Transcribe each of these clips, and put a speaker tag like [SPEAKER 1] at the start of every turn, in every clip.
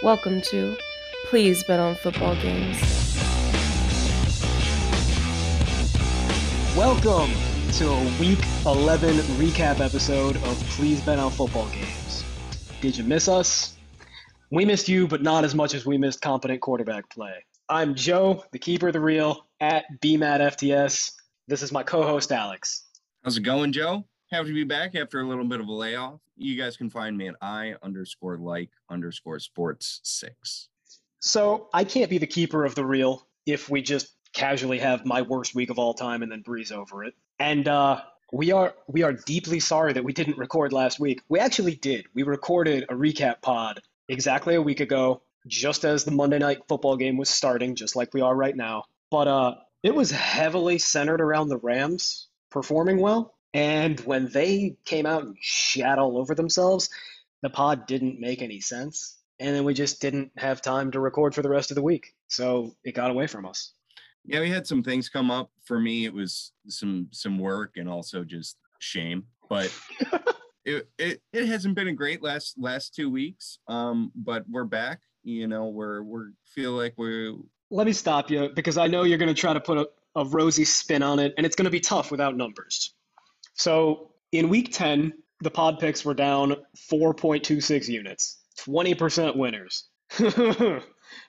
[SPEAKER 1] Welcome to Please Bet on Football Games.
[SPEAKER 2] Welcome to a Week 11 recap episode of Please Bet on Football Games. Did you miss us? We missed you, but not as much as we missed competent quarterback play. I'm Joe, the keeper of the real, at BMATFTS. This is my co-host Alex.
[SPEAKER 3] How's it going, Joe? Happy to be back after a little bit of a layoff. You guys can find me at I underscore like underscore sports six.
[SPEAKER 2] So I can't be the keeper of the real if we just casually have my worst week of all time and then breeze over it. And uh, we are we are deeply sorry that we didn't record last week. We actually did. We recorded a recap pod exactly a week ago, just as the Monday night football game was starting, just like we are right now. But uh, it was heavily centered around the Rams performing well. And when they came out and shat all over themselves, the pod didn't make any sense. And then we just didn't have time to record for the rest of the week. So it got away from us.
[SPEAKER 3] Yeah, we had some things come up. For me, it was some some work and also just shame. But it, it it hasn't been a great last last two weeks. Um, but we're back. You know, we're we're feel like we're
[SPEAKER 2] Let me stop you because I know you're going to try to put a, a rosy spin on it, and it's going to be tough without numbers. So in week 10, the pod picks were down 4.26 units, 20% winners.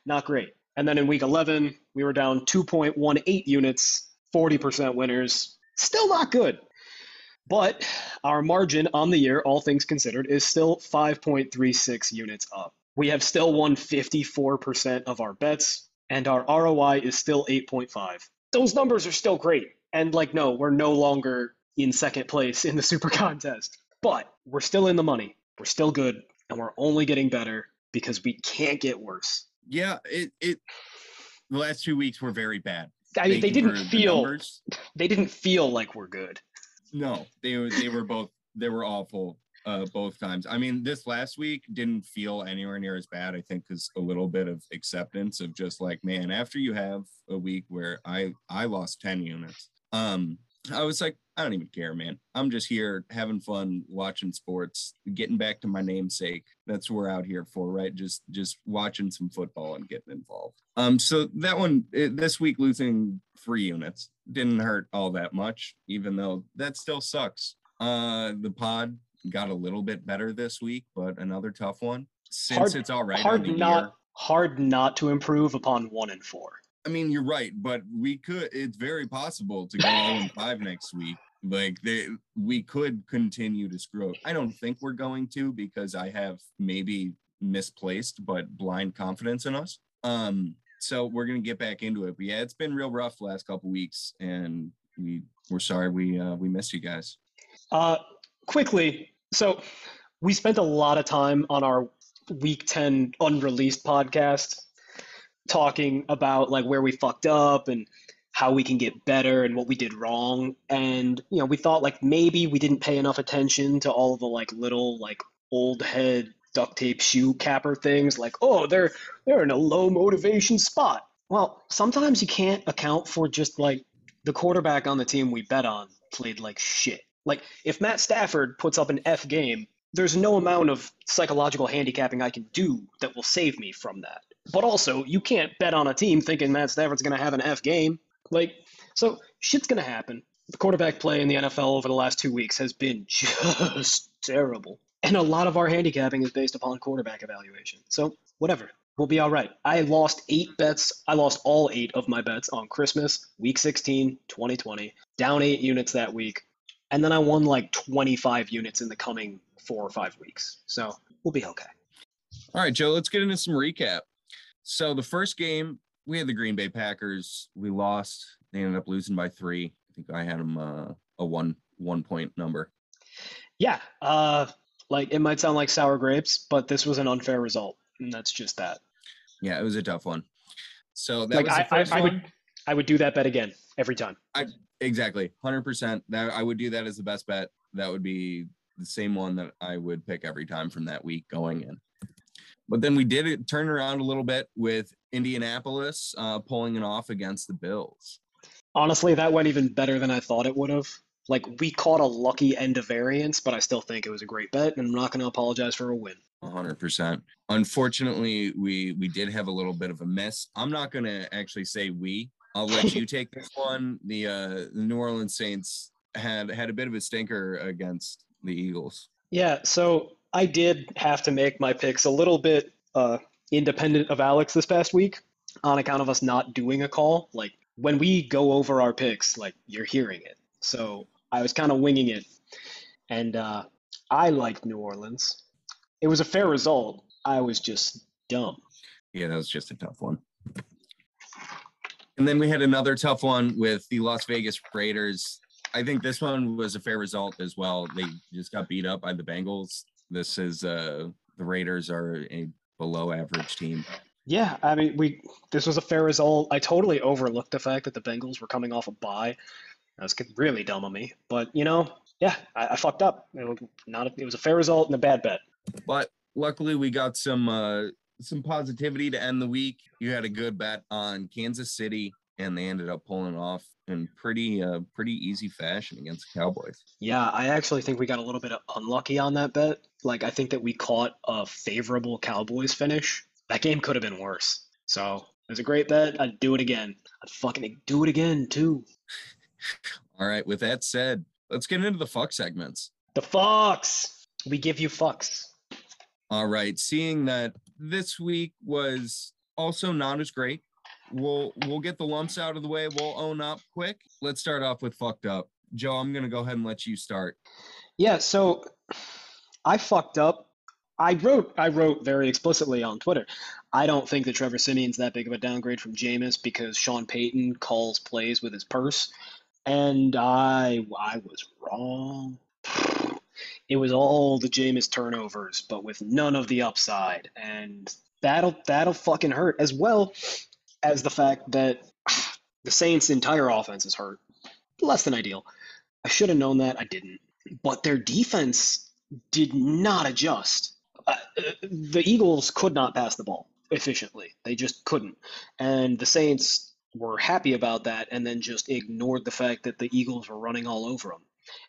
[SPEAKER 2] Not great. And then in week 11, we were down 2.18 units, 40% winners. Still not good. But our margin on the year, all things considered, is still 5.36 units up. We have still won 54% of our bets, and our ROI is still 8.5. Those numbers are still great. And like, no, we're no longer in second place in the super contest. But we're still in the money. We're still good, and we're only getting better because we can't get worse.
[SPEAKER 3] yeah. It it the last two weeks were very bad.
[SPEAKER 2] I mean, they didn't
[SPEAKER 3] for the
[SPEAKER 2] feel they didn't feel like we're good.
[SPEAKER 3] No, they were they were both they were awful uh both times. I mean, this last week didn't feel anywhere near as bad, I think, because a little bit of acceptance of just like, man, after you have a week where I I lost 10 units, um, I was like, I don't even care, man. I'm just here having fun, watching sports, getting back to my namesake. That's what we're out here for, right? Just just watching some football and getting involved. Um, so that one it, this week losing three units didn't hurt all that much, even though that still sucks. Uh, the pod got a little bit better this week, but another tough one. Since
[SPEAKER 2] Hard-
[SPEAKER 3] it's all right,
[SPEAKER 2] hard not
[SPEAKER 3] year,
[SPEAKER 2] hard not to improve upon one and four.
[SPEAKER 3] I mean, you're right, but we could. It's very possible to go 0 and 5 next week. Like they, we could continue to screw up. I don't think we're going to because I have maybe misplaced but blind confidence in us. Um, so we're gonna get back into it. But yeah, it's been real rough last couple weeks, and we we're sorry we uh, we missed you guys.
[SPEAKER 2] Uh, quickly, so we spent a lot of time on our week 10 unreleased podcast talking about like where we fucked up and how we can get better and what we did wrong and you know we thought like maybe we didn't pay enough attention to all the like little like old head duct tape shoe capper things like oh they're they're in a low motivation spot well sometimes you can't account for just like the quarterback on the team we bet on played like shit like if Matt Stafford puts up an F game, there's no amount of psychological handicapping I can do that will save me from that. But also, you can't bet on a team thinking Matt Stafford's going to have an F game. Like, so shit's going to happen. The quarterback play in the NFL over the last two weeks has been just terrible. And a lot of our handicapping is based upon quarterback evaluation. So, whatever. We'll be all right. I lost eight bets. I lost all eight of my bets on Christmas, week 16, 2020. Down eight units that week and then I won like 25 units in the coming four or five weeks. So we'll be okay.
[SPEAKER 3] All right, Joe, let's get into some recap. So the first game, we had the Green Bay Packers. We lost. They ended up losing by three. I think I had them uh, a one one point number.
[SPEAKER 2] Yeah, uh, like it might sound like sour grapes, but this was an unfair result, and that's just that.
[SPEAKER 3] Yeah, it was a tough one. So that
[SPEAKER 2] like
[SPEAKER 3] was the
[SPEAKER 2] I, I,
[SPEAKER 3] first
[SPEAKER 2] I would, I would do that bet again every time.
[SPEAKER 3] Exactly, hundred percent. That I would do that as the best bet. That would be the same one that I would pick every time from that week going in. But then we did it turn around a little bit with Indianapolis uh, pulling it off against the Bills.
[SPEAKER 2] Honestly, that went even better than I thought it would have. Like we caught a lucky end of variance, but I still think it was a great bet, and I'm not going to apologize for a win.
[SPEAKER 3] 100%. Unfortunately, we we did have a little bit of a miss. I'm not going to actually say we. I'll let you take this one. The uh the New Orleans Saints had had a bit of a stinker against the Eagles.
[SPEAKER 2] Yeah, so I did have to make my picks a little bit uh, independent of Alex this past week on account of us not doing a call. Like when we go over our picks, like you're hearing it. So I was kind of winging it, and uh, I liked New Orleans. It was a fair result. I was just dumb.
[SPEAKER 3] Yeah, that was just a tough one. And then we had another tough one with the Las Vegas Raiders. I think this one was a fair result as well. They just got beat up by the Bengals. This is uh the Raiders are a below average team.
[SPEAKER 2] Yeah, I mean, we this was a fair result. I totally overlooked the fact that the Bengals were coming off a bye. That was really dumb of me. But you know, yeah, I, I fucked up. It was not. A, it was a fair result and a bad bet.
[SPEAKER 3] But luckily, we got some uh, some positivity to end the week. You had a good bet on Kansas City, and they ended up pulling off in pretty uh, pretty easy fashion against the Cowboys.
[SPEAKER 2] Yeah, I actually think we got a little bit unlucky on that bet. Like, I think that we caught a favorable Cowboys finish. That game could have been worse. So it was a great bet. I'd do it again. I'd fucking do it again too.
[SPEAKER 3] All right. With that said, let's get into the fuck segments.
[SPEAKER 2] The fucks. We give you fucks.
[SPEAKER 3] All right. Seeing that this week was also not as great, we'll we'll get the lumps out of the way. We'll own up quick. Let's start off with fucked up. Joe, I'm gonna go ahead and let you start.
[SPEAKER 2] Yeah, so I fucked up. I wrote I wrote very explicitly on Twitter. I don't think that Trevor Siemian's that big of a downgrade from Jameis because Sean Payton calls plays with his purse. And I I was wrong. It was all the Jameis turnovers, but with none of the upside. And that'll that'll fucking hurt as well as the fact that the Saints' entire offense is hurt. Less than ideal. I should have known that. I didn't. But their defense did not adjust. Uh, the Eagles could not pass the ball efficiently. They just couldn't. And the Saints were happy about that and then just ignored the fact that the Eagles were running all over them.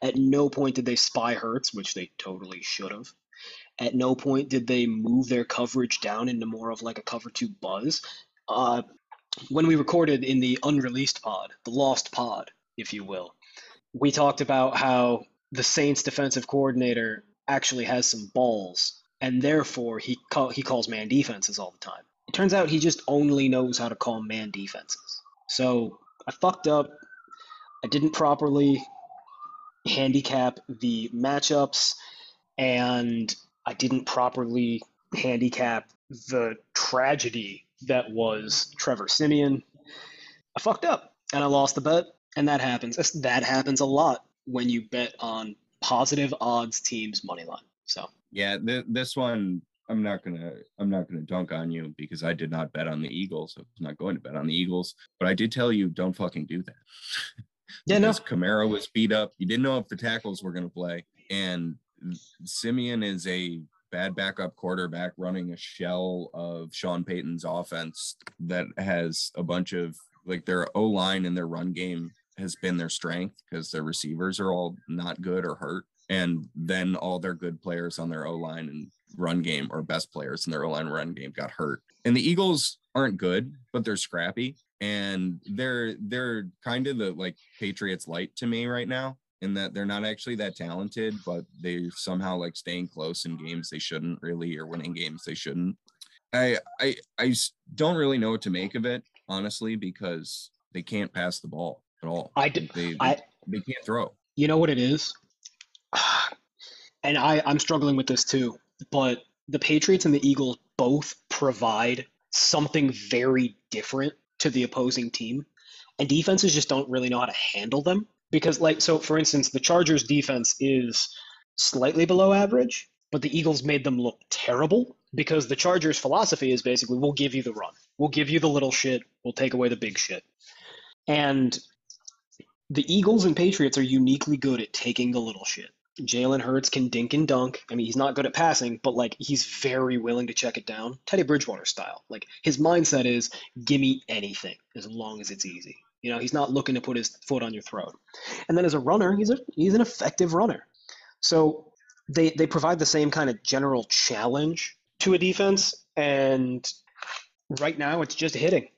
[SPEAKER 2] At no point did they spy Hurts, which they totally should have. At no point did they move their coverage down into more of like a cover two buzz. Uh, when we recorded in the unreleased pod, the lost pod, if you will, we talked about how the Saints defensive coordinator actually has some balls, and therefore he call, he calls man defenses all the time. It turns out he just only knows how to call man defenses. So I fucked up. I didn't properly handicap the matchups, and I didn't properly handicap the tragedy that was Trevor Siemian. I fucked up and I lost the bet, and that happens. That happens a lot when you bet on positive odds teams money line. So
[SPEAKER 3] yeah, th- this one I'm not gonna I'm not gonna dunk on you because I did not bet on the Eagles. I was not going to bet on the Eagles, but I did tell you don't fucking do that.
[SPEAKER 2] yeah, no.
[SPEAKER 3] Kamara was beat up. You didn't know if the tackles were gonna play, and Siemian is a bad backup quarterback running a shell of Sean Payton's offense that has a bunch of like their O line and their run game has been their strength because their receivers are all not good or hurt. And then all their good players on their O line and run game or best players in their O line run game got hurt. And the Eagles aren't good, but they're scrappy. And they're they're kind of the like Patriots light to me right now in that they're not actually that talented, but they somehow like staying close in games they shouldn't really or winning games they shouldn't. I I I don't really know what to make of it honestly because they can't pass the ball at all.
[SPEAKER 2] I did.
[SPEAKER 3] They,
[SPEAKER 2] I,
[SPEAKER 3] they can't throw.
[SPEAKER 2] You know what it is, and I I'm struggling with this too. But the Patriots and the Eagles both provide something very different to the opposing team, and defenses just don't really know how to handle them because like so for instance the chargers defense is slightly below average but the eagles made them look terrible because the chargers philosophy is basically we'll give you the run we'll give you the little shit we'll take away the big shit and the eagles and patriots are uniquely good at taking the little shit Jalen Hurts can dink and dunk. I mean, he's not good at passing, but like he's very willing to check it down. Teddy Bridgewater style. Like his mindset is, give me anything as long as it's easy. You know, he's not looking to put his foot on your throat. And then as a runner, he's a he's an effective runner. So they they provide the same kind of general challenge to a defense, and right now it's just hitting.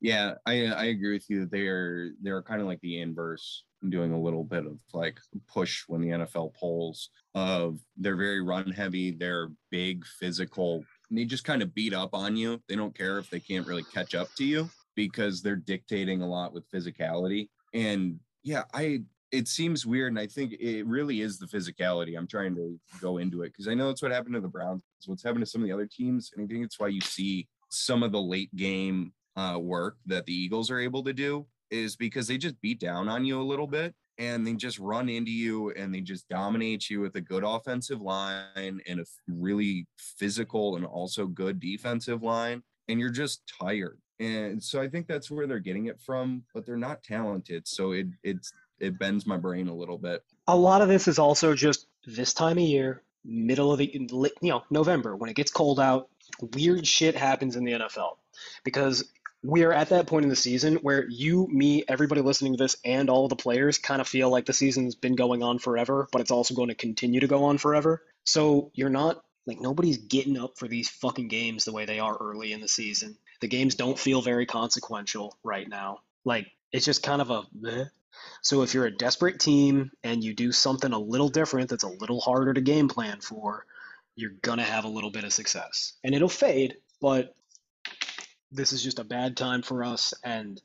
[SPEAKER 3] Yeah, I I agree with you. They're they're kind of like the inverse, doing a little bit of like push when the NFL polls of they're very run heavy, they're big, physical. They just kind of beat up on you. They don't care if they can't really catch up to you because they're dictating a lot with physicality. And yeah, I it seems weird, and I think it really is the physicality. I'm trying to go into it because I know it's what happened to the Browns. It's what's happened to some of the other teams, and I think it's why you see some of the late game uh, work that the Eagles are able to do is because they just beat down on you a little bit and they just run into you and they just dominate you with a good offensive line and a really physical and also good defensive line and you're just tired and so i think that's where they're getting it from but they're not talented so it it's it bends my brain a little bit
[SPEAKER 2] A lot of this is also just this time of year, middle of the you know November when it gets cold out. Weird shit happens in the NFL because we're at that point in the season where you, me, everybody listening to this, and all the players kind of feel like the season's been going on forever, but it's also going to continue to go on forever. So you're not like nobody's getting up for these fucking games the way they are early in the season. The games don't feel very consequential right now. Like it's just kind of a bleh. So if you're a desperate team and you do something a little different that's a little harder to game plan for, you're gonna have a little bit of success. And it'll fade, but this is just a bad time for us and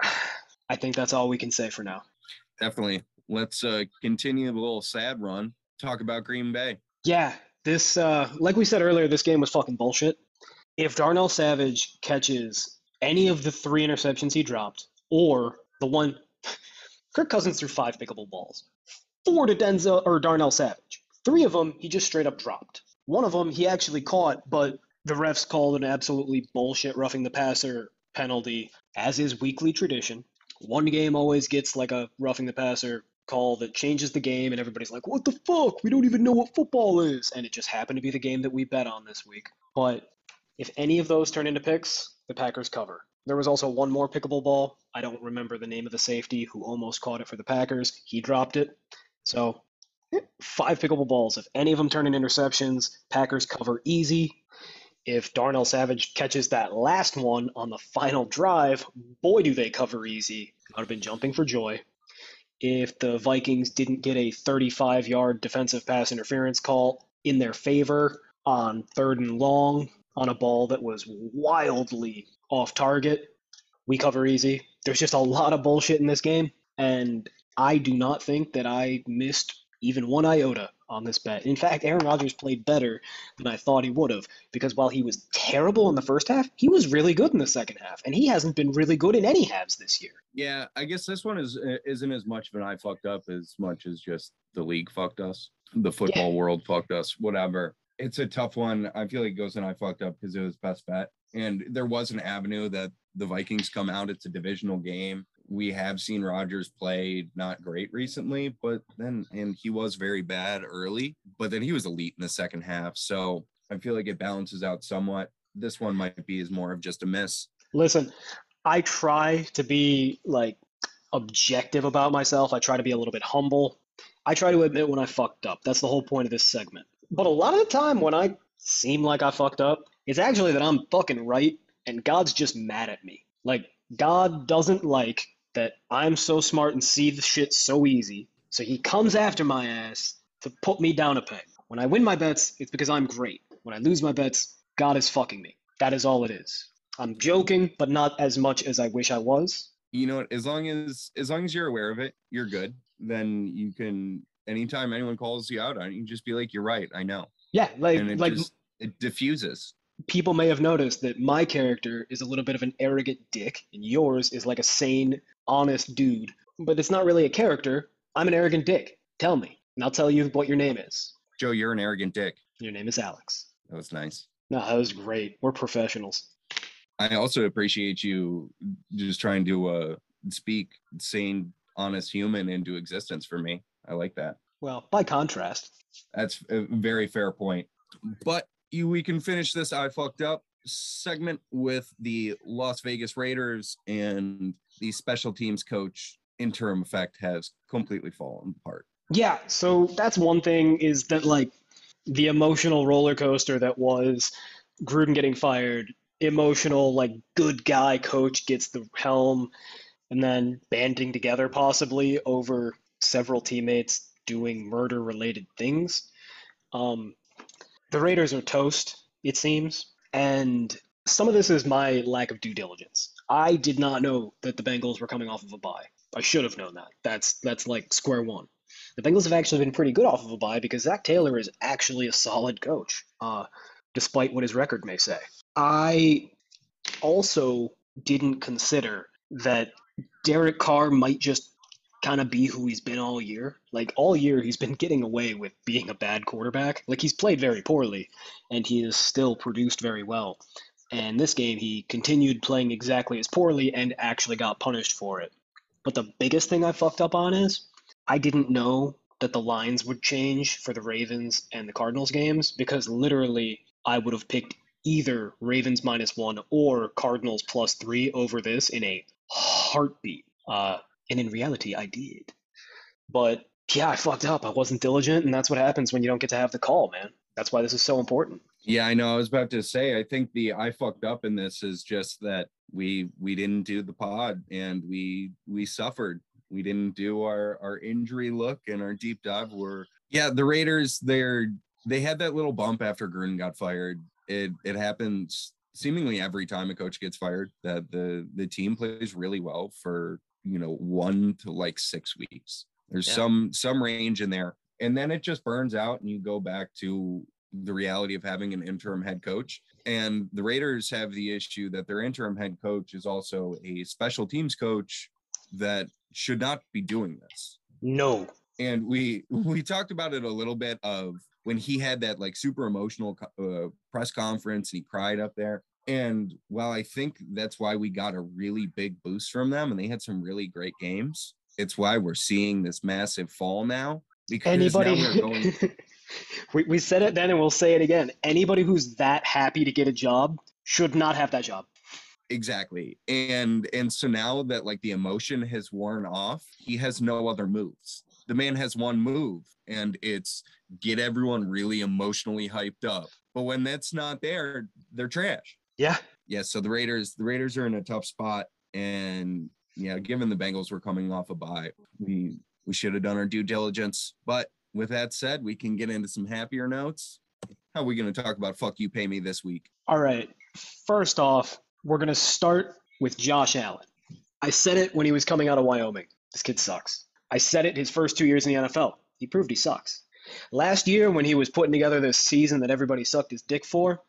[SPEAKER 2] I think that's all we can say for now.
[SPEAKER 3] definitely let's uh continue the little sad run talk about green bay
[SPEAKER 2] Yeah, this uh like we said earlier, this game was fucking bullshit. If Darnell Savage catches any of the three interceptions he dropped, or the one Kirk Cousins threw five pickable balls. Four to Denzel or Darnell Savage. Three of them he just straight up dropped. One of them he actually caught, but the refs called an absolutely bullshit roughing the passer penalty, as is weekly tradition. One game always gets like a roughing the passer call that changes the game, and everybody's like, "What the fuck? We don't even know what football is." And it just happened to be the game that we bet on this week. But if any of those turn into picks, the Packers cover. There was also one more pickable ball. I don't remember the name of the safety who almost caught it for the Packers. He dropped it. So eh, five pickable balls. If any of them turn into interceptions, Packers cover easy. If Darnell Savage catches that last one on the final drive, boy, do they cover easy. I would have been jumping for joy. If the Vikings didn't get a 35 yard defensive pass interference call in their favor on third and long on a ball that was wildly off target, we cover easy. There's just a lot of bullshit in this game, and I do not think that I missed even one iota on this bet. In fact, Aaron Rodgers played better than I thought he would have because while he was terrible in the first half, he was really good in the second half, and he hasn't been really good in any halves this year.
[SPEAKER 3] Yeah, I guess this one is isn't as much of an I fucked up as much as just the league fucked us, the football world fucked us, whatever. It's a tough one. I feel like goes in I fucked up because it was best bet, and there was an avenue that the Vikings come out. It's a divisional game. We have seen Rodgers play not great recently, but then and he was very bad early, but then he was elite in the second half. So I feel like it balances out somewhat. This one might be is more of just a miss.
[SPEAKER 2] Listen, I try to be like objective about myself. I try to be a little bit humble. I try to admit when I fucked up. That's the whole point of this segment. But a lot of the time when I seem like I fucked up, it's actually that I'm fucking right and God's just mad at me. Like God doesn't like that I'm so smart and see the shit so easy. So he comes after my ass to put me down a peg. When I win my bets, it's because I'm great. When I lose my bets, God is fucking me. That is all it is. I'm joking, but not as much as I wish I was.
[SPEAKER 3] You know, as long as as long as you're aware of it, you're good. Then you can anytime anyone calls you out on it, you just be like, "You're right. I know,"
[SPEAKER 2] Yeah, like
[SPEAKER 3] and it
[SPEAKER 2] like
[SPEAKER 3] just it diffuses.
[SPEAKER 2] people may have noticed that my character is a little bit of an arrogant dick, and yours is like a sane, honest dude. But it's not really a character. I'm an arrogant dick. Tell me, and I'll tell you what your name is.
[SPEAKER 3] Joe, you're an arrogant dick.
[SPEAKER 2] Your name is Alex.
[SPEAKER 3] That was nice.
[SPEAKER 2] No, that was great. We're professionals.
[SPEAKER 3] I also appreciate you just trying to uh, speak sane, honest human into existence for me. I like that.
[SPEAKER 2] Well, by contrast,
[SPEAKER 3] That's a very fair point. But you, we can finish this. I fucked up. segment with the Las Vegas Raiders and the special teams coach interim effect has completely fallen apart.
[SPEAKER 2] Yeah, so that's one thing is that like the emotional roller coaster that was Gruden getting fired, emotional like good guy coach gets the helm, and then banding together possibly over several teammates doing murder related things. Um, the Raiders are toast, it seems, and some of this is my lack of due diligence. I did not know that the Bengals were coming off of a bye. I should have known that. That's that's like square one. The Bengals have actually been pretty good off of a bye because Zac Taylor is actually a solid coach, uh, despite what his record may say. I also didn't consider that Derek Carr might just kind of be who he's been all year. Like all year, he's been getting away with being a bad quarterback. Like he's played very poorly, and he has still produced very well. And this game, he continued playing exactly as poorly and actually got punished for it. But the biggest thing I fucked up on is I didn't know that the lines would change for the Ravens and the Cardinals games because literally I would have picked either Ravens minus one or Cardinals plus three over this in a heartbeat. Uh, and in reality, I did. But yeah, I fucked up. I wasn't diligent, and that's what happens when you don't get to have the call, man. That's why this is so important.
[SPEAKER 3] Yeah, I know. I was about to say. I think the I fucked up in this is just that we we didn't do the pod and we we suffered. We didn't do our our injury look and our deep dive. Were yeah, the Raiders. They're they had that little bump after Gruden got fired. It it happens seemingly every time a coach gets fired. That the the team plays really well for you know one to like six weeks. There's yeah. some some range in there, and then it just burns out, and you go back to the reality of having an interim head coach. And the Raiders have the issue that their interim head coach is also a special teams coach that should not be doing this.
[SPEAKER 2] No.
[SPEAKER 3] And we we talked about it a little bit of when he had that like super emotional uh, press conference and he cried up there. And while I think that's why we got a really big boost from them and they had some really great games, it's why we're seeing this massive fall now.
[SPEAKER 2] Because anybody going we, we said it then and we'll say it again. Anybody who's that happy to get a job should not have that job.
[SPEAKER 3] Exactly. And and so now that like the emotion has worn off, he has no other moves. The man has one move and it's get everyone really emotionally hyped up. But when that's not there, they're trash.
[SPEAKER 2] Yeah.
[SPEAKER 3] Yeah. So the Raiders, the Raiders are in a tough spot. And yeah, given the Bengals were coming off a bye, we we should have done our due diligence. But with that said, we can get into some happier notes. How are we going to talk about fuck you pay me this week?
[SPEAKER 2] All right. First off, we're going to start with Josh Allen. I said it when he was coming out of Wyoming. This kid sucks. I said it his first two years in the NFL. He proved he sucks. Last year, when he was putting together this season that everybody sucked his dick for,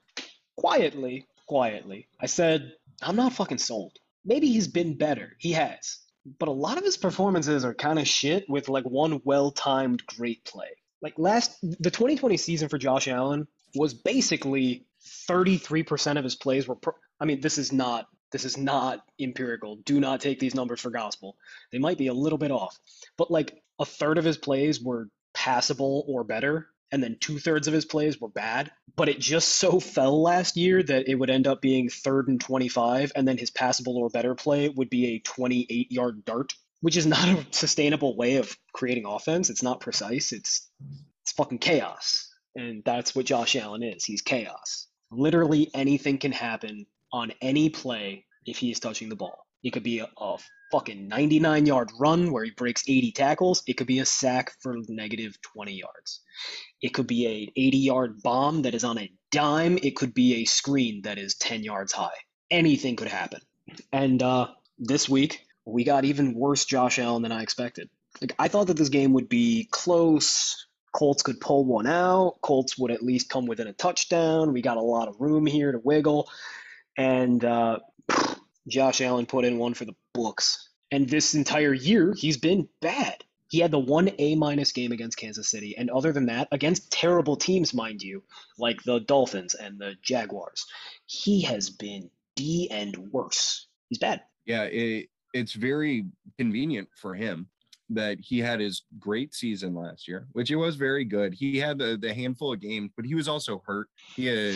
[SPEAKER 2] quietly, quietly, I said, I'm not fucking sold. Maybe he's been better. He has. But a lot of his performances are kind of shit with like one well timed great play. Like last, the 2020 season for Josh Allen was basically 33% of his plays were. Pro- I mean, this is not this is not empirical. Do not take these numbers for gospel. They might be a little bit off, but like a third of his plays were passable or better, and then two thirds of his plays were bad. But it just so fell last year that it would end up being third and 25, and then his passable or better play would be a 28 yard dart, which is not a sustainable way of creating offense. It's not precise. It's it's fucking chaos, and that's what Josh Allen is. He's chaos. Literally anything can happen on any play if he is touching the ball. It could be a, a fucking 99 yard run where he breaks 80 tackles. It could be a sack for negative 20 yards. It could be a 80 yard bomb that is on a dime. It could be a screen that is 10 yards high. Anything could happen. And uh, this week, we got even worse Josh Allen than I expected. Like I thought that this game would be close. Colts could pull one out. Colts would at least come within a touchdown. We got a lot of room here to wiggle. And uh, Josh Allen put in one for the books. And this entire year, he's been bad. He had the one A minus game against Kansas City, and other than that, against terrible teams, mind you, like the Dolphins and the Jaguars, he has been D and worse. He's bad.
[SPEAKER 3] Yeah, it, it's very convenient for him that he had his great season last year, which it was very good. He had the, the handful of games, but he was also hurt. He had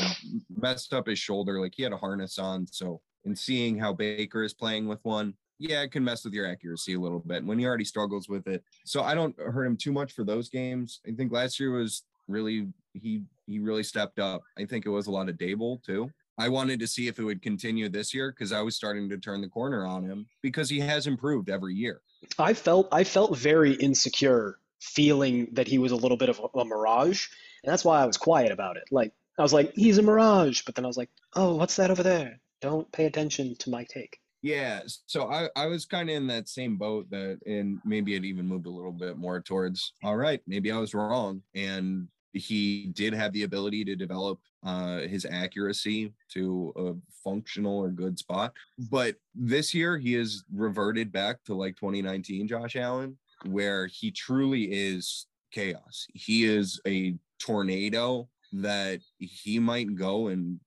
[SPEAKER 3] messed up his shoulder, like he had a harness on. So, in seeing how Baker is playing with one, yeah, it can mess with your accuracy a little bit when he already struggles with it. So I don't hurt him too much for those games. I think last year was really he he really stepped up. I think it was a lot of Daboll too. I wanted to see if it would continue this year because I was starting to turn the corner on him because he has improved every year.
[SPEAKER 2] I felt I felt very insecure feeling that he was a little bit of a, a mirage, and that's why I was quiet about it. Like I was like, he's a mirage, but then I was like, oh, what's that over there? Don't pay attention to my take.
[SPEAKER 3] Yeah, so I, I was kind of in that same boat that, and maybe it even moved a little bit more towards, all right, maybe I was wrong. And he did have the ability to develop uh, his accuracy to a functional or good spot. But this year, he has reverted back to like 2019 Josh Allen, where he truly is chaos. He is a tornado that he might go and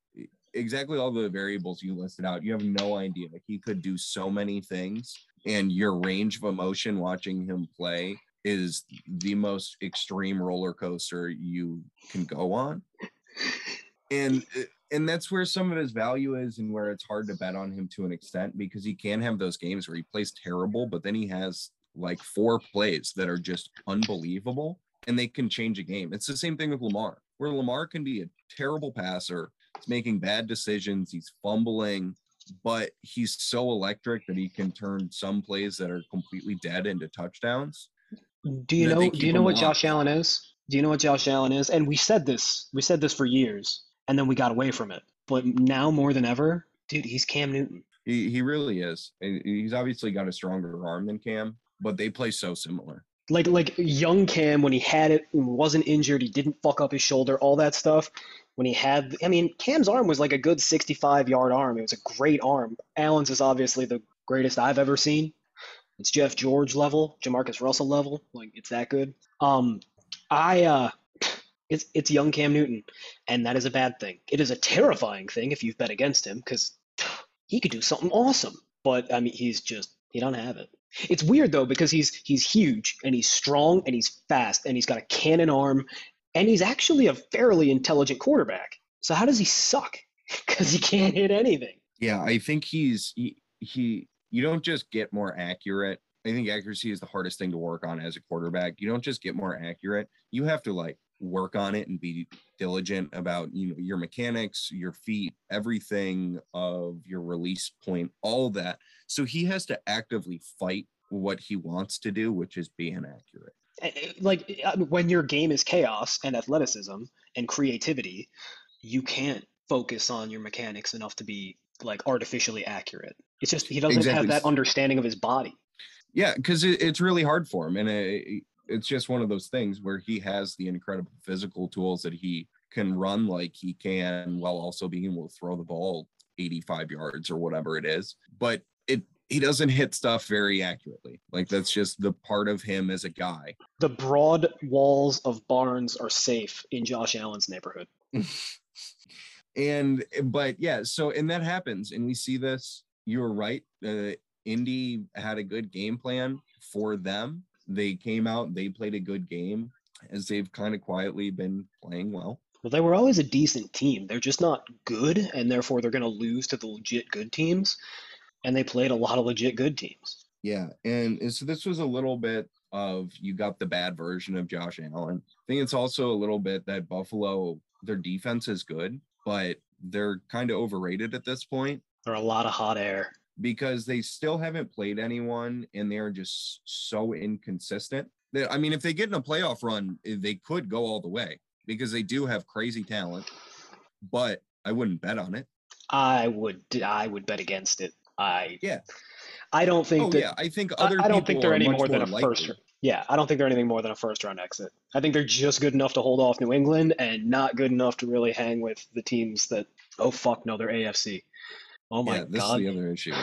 [SPEAKER 3] exactly all the variables you listed out. You have no idea. Like he could do so many things, and your range of emotion watching him play is the most extreme roller coaster you can go on. And and that's where some of his value is and where it's hard to bet on him to an extent because he can have those games where he plays terrible, but then he has like four plays that are just unbelievable and they can change a game. It's the same thing with Lamar, where Lamar can be a terrible passer He's making bad decisions. He's fumbling, but he's so electric that he can turn some plays that are completely dead into touchdowns.
[SPEAKER 2] Do you know? Do you know what Josh Allen is? Do you know what Josh Allen is? And we said this. We said this for years, and then we got away from it. But now more than ever, dude, he's Cam Newton.
[SPEAKER 3] He he really is. He's obviously got a stronger arm than Cam, but they play so similar.
[SPEAKER 2] Like like young Cam when he had it, wasn't injured, he didn't fuck up his shoulder, all that stuff when he had I mean Cam's arm was like a good 65 yard arm. It was a great arm. Allen's is obviously the greatest I've ever seen. It's Jeff George level, JaMarcus Russell level. Like it's that good. Um I uh it's it's young Cam Newton and that is a bad thing. It is a terrifying thing if you've bet against him cuz he could do something awesome. But I mean he's just he don't have it. It's weird though because he's he's huge and he's strong and he's fast and he's got a cannon arm and he's actually a fairly intelligent quarterback. So how does he suck? Because he can't hit anything.
[SPEAKER 3] Yeah, I think he's he, he you don't just get more accurate. I think accuracy is the hardest thing to work on as a quarterback. You don't just get more accurate. You have to like work on it and be diligent about you know your mechanics, your feet, everything of your release point, all that. So he has to actively fight what he wants to do, which is be inaccurate.
[SPEAKER 2] Eh, eh, like uh, when your game is chaos and athleticism and creativity, you can't focus on your mechanics enough to be like artificially accurate. It's just he doesn't exactly. have that understanding of his body.
[SPEAKER 3] Yeah, because it's really hard for him, and it, it's just one of those things where he has the incredible physical tools that he can run like he can while also being able to throw the ball 85 yards or whatever it is. But it he doesn't hit stuff very accurately. Like that's just the part of him as a guy.
[SPEAKER 2] The broad walls of barns are safe in Josh Allen's neighborhood.
[SPEAKER 3] and but yeah, so and that happens, and we see this. You were right. Uh, Indy had a good game plan for them. They came out, they played a good game as they've kind of quietly been playing well.
[SPEAKER 2] Well, they were always a decent team. They're just not good, and therefore they're going to lose to the legit good teams and they played a lot of legit good teams.
[SPEAKER 3] Yeah, and, and so this was a little bit of you got the bad version of Josh Allen. I think it's also a little bit that Buffalo their defense is good, but they're kind of overrated at this point.
[SPEAKER 2] They're a lot of hot air
[SPEAKER 3] because they still haven't played anyone and they're just so inconsistent. That, I mean, if they get in a playoff run, eh, they could go all the way because they do have crazy talent, but I wouldn't bet on it.
[SPEAKER 2] I would I would bet against it. I
[SPEAKER 3] yeah.
[SPEAKER 2] I don't think
[SPEAKER 3] oh,
[SPEAKER 2] that.
[SPEAKER 3] Yeah, I think other.
[SPEAKER 2] I, don't think they're any more than a
[SPEAKER 3] likely.
[SPEAKER 2] first. Yeah, I don't think they're anything more than a first round exit. I think they're just good enough to hold off New England and not good enough to really hang with the teams that. Oh fuck no, they're AFC. Oh my
[SPEAKER 3] yeah, this
[SPEAKER 2] god.
[SPEAKER 3] is the other issue.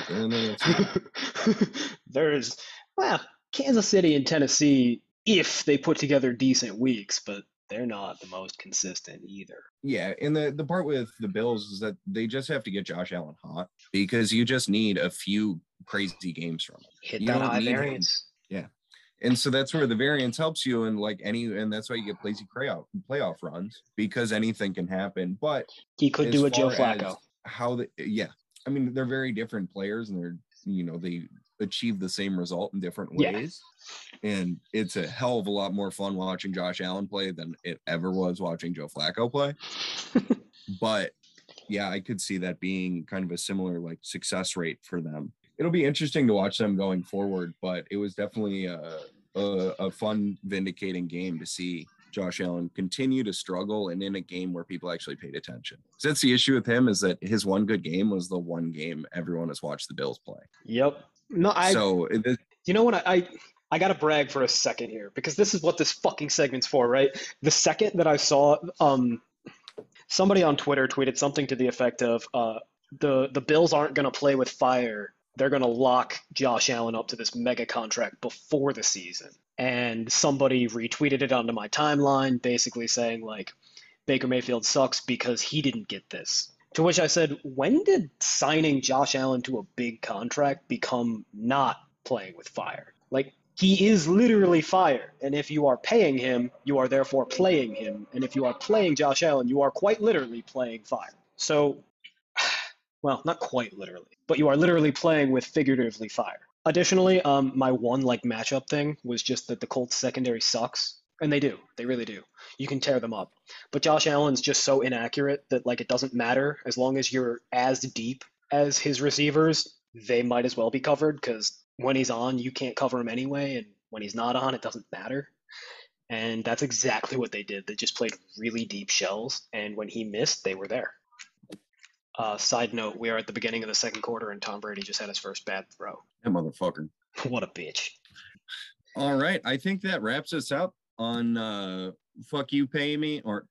[SPEAKER 2] There's well, Kansas City and Tennessee if they put together decent weeks, but they're not the most consistent either.
[SPEAKER 3] Yeah, and the the part with the Bills is that they just have to get Josh Allen hot because you just need a few crazy games from him.
[SPEAKER 2] Hit
[SPEAKER 3] you
[SPEAKER 2] that high variance.
[SPEAKER 3] Him. Yeah, And so that's where the variance helps you, and like any, and that's why you get lazy playoff playoff runs because anything can happen. But
[SPEAKER 2] he could do a Joe Flacco.
[SPEAKER 3] How the yeah, I mean they're very different players, and they're you know they achieve the same result in different
[SPEAKER 2] Yeah.
[SPEAKER 3] ways. And it's a hell of a lot more fun watching Josh Allen play than it ever was watching Joe Flacco play. but yeah, I could see that being kind of a similar like success rate for them. It'll be interesting to watch them going forward, but it was definitely a, a, a fun, vindicating game to see Josh Allen continue to struggle and in a game where people actually paid attention. 'Cause that's the issue with him is that his one good game was the one game everyone has watched the Bills play.
[SPEAKER 2] Yep. No, I.
[SPEAKER 3] so it,
[SPEAKER 2] You know what? I I, I got to brag for a second here because this is what this fucking segment's for, right? The second that I saw, um, somebody on Twitter tweeted something to the effect of, uh, the the Bills aren't going to play with fire. They're going to lock Josh Allen up to this mega contract before the season. And somebody retweeted it onto my timeline, basically saying like, Baker Mayfield sucks because he didn't get this. To which I said, when did signing Josh Allen to a big contract become not playing with fire? Like, he is literally fire. And if you are paying him, you are therefore playing him. And if you are playing Josh Allen, you are quite literally playing fire. So, well, not quite literally, but you are literally playing with figuratively fire. Additionally, um, my one like matchup thing was just that the Colts secondary sucks. And they do. They really do. You can tear them up. But Josh Allen's just so inaccurate that like it doesn't matter as long as you're as deep as his receivers, they might as well be covered because when he's on, you can't cover him anyway, and when he's not on, it doesn't matter. And that's exactly what they did. They just played really deep shells, and when he missed, they were there. Uh, side note: We are at the beginning of the second quarter, and Tom Brady just had his first bad throw.
[SPEAKER 3] that motherfucker.
[SPEAKER 2] What a bitch!
[SPEAKER 3] All right. I think that wraps us up on uh fuck you pay me or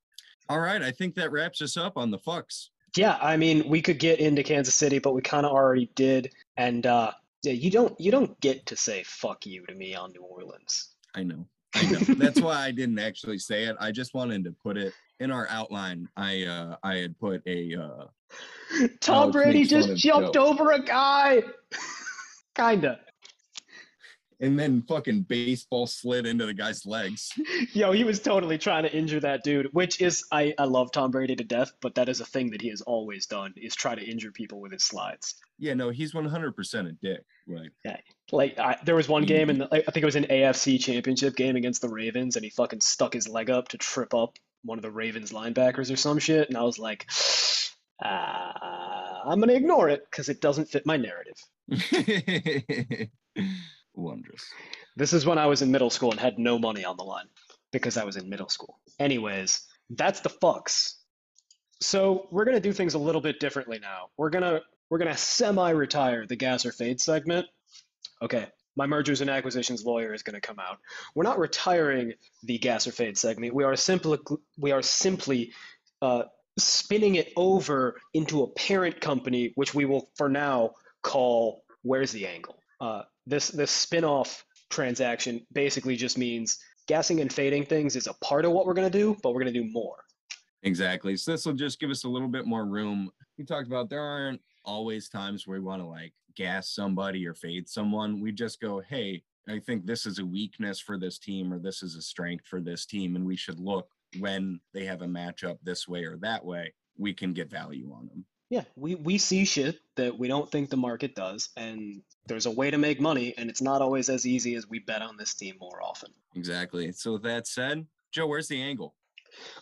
[SPEAKER 3] all right, I think that wraps us up on the fucks.
[SPEAKER 2] Yeah, I mean, we could get into Kansas City, but we kind of already did. And uh, yeah, you don't you don't get to say "fuck you" to me on New Orleans.
[SPEAKER 3] I know. I know. That's why I didn't actually say it. I just wanted to put it in our outline. I uh I had put a uh
[SPEAKER 2] Tom
[SPEAKER 3] Alex
[SPEAKER 2] Brady just jumped over a guy. Kinda.
[SPEAKER 3] and then fucking baseball slid into the guy's legs.
[SPEAKER 2] Yo, he was totally trying to injure that dude, which is I, I love Tom Brady to death, but that is a thing that he has always done is try to injure people with his slides.
[SPEAKER 3] Yeah, no, he's 100% a dick. Like,
[SPEAKER 2] Like I, there was one game in the, I think it was an AFC Championship game against the Ravens, and he fucking stuck his leg up to trip up one of the Ravens linebackers or some shit, and I was like, uh, I'm gonna ignore it because it doesn't fit my narrative.
[SPEAKER 3] wondrous.
[SPEAKER 2] This is when I was in middle school and had no money on the line because I was in middle school. Anyways, that's the fucks. So we're gonna do things a little bit differently now. We're gonna we're gonna semi-retire the gas or fade segment. Okay, my mergers and acquisitions lawyer is gonna come out. We're not retiring the gas or fade segment. We are simply we are simply uh, spinning it over into a parent company, which we will for now call Where's the Angle. Uh, this this spin-off transaction basically just means gassing and fading things is a part of what we're going to do, but we're going to do more.
[SPEAKER 3] Exactly. So this will just give us a little bit more room. We talked about there aren't always times where we want to like gas somebody or fade someone. We just go, hey, I think this is a weakness for this team or this is a strength for this team. And we should look when they have a matchup this way or that way, we can get value on them.
[SPEAKER 2] Yeah, we, we see shit that we don't think the market does, and there's a way to make money, and it's not always as easy as we bet on this team more often.
[SPEAKER 3] Exactly. So with that said, Joe, where's the angle?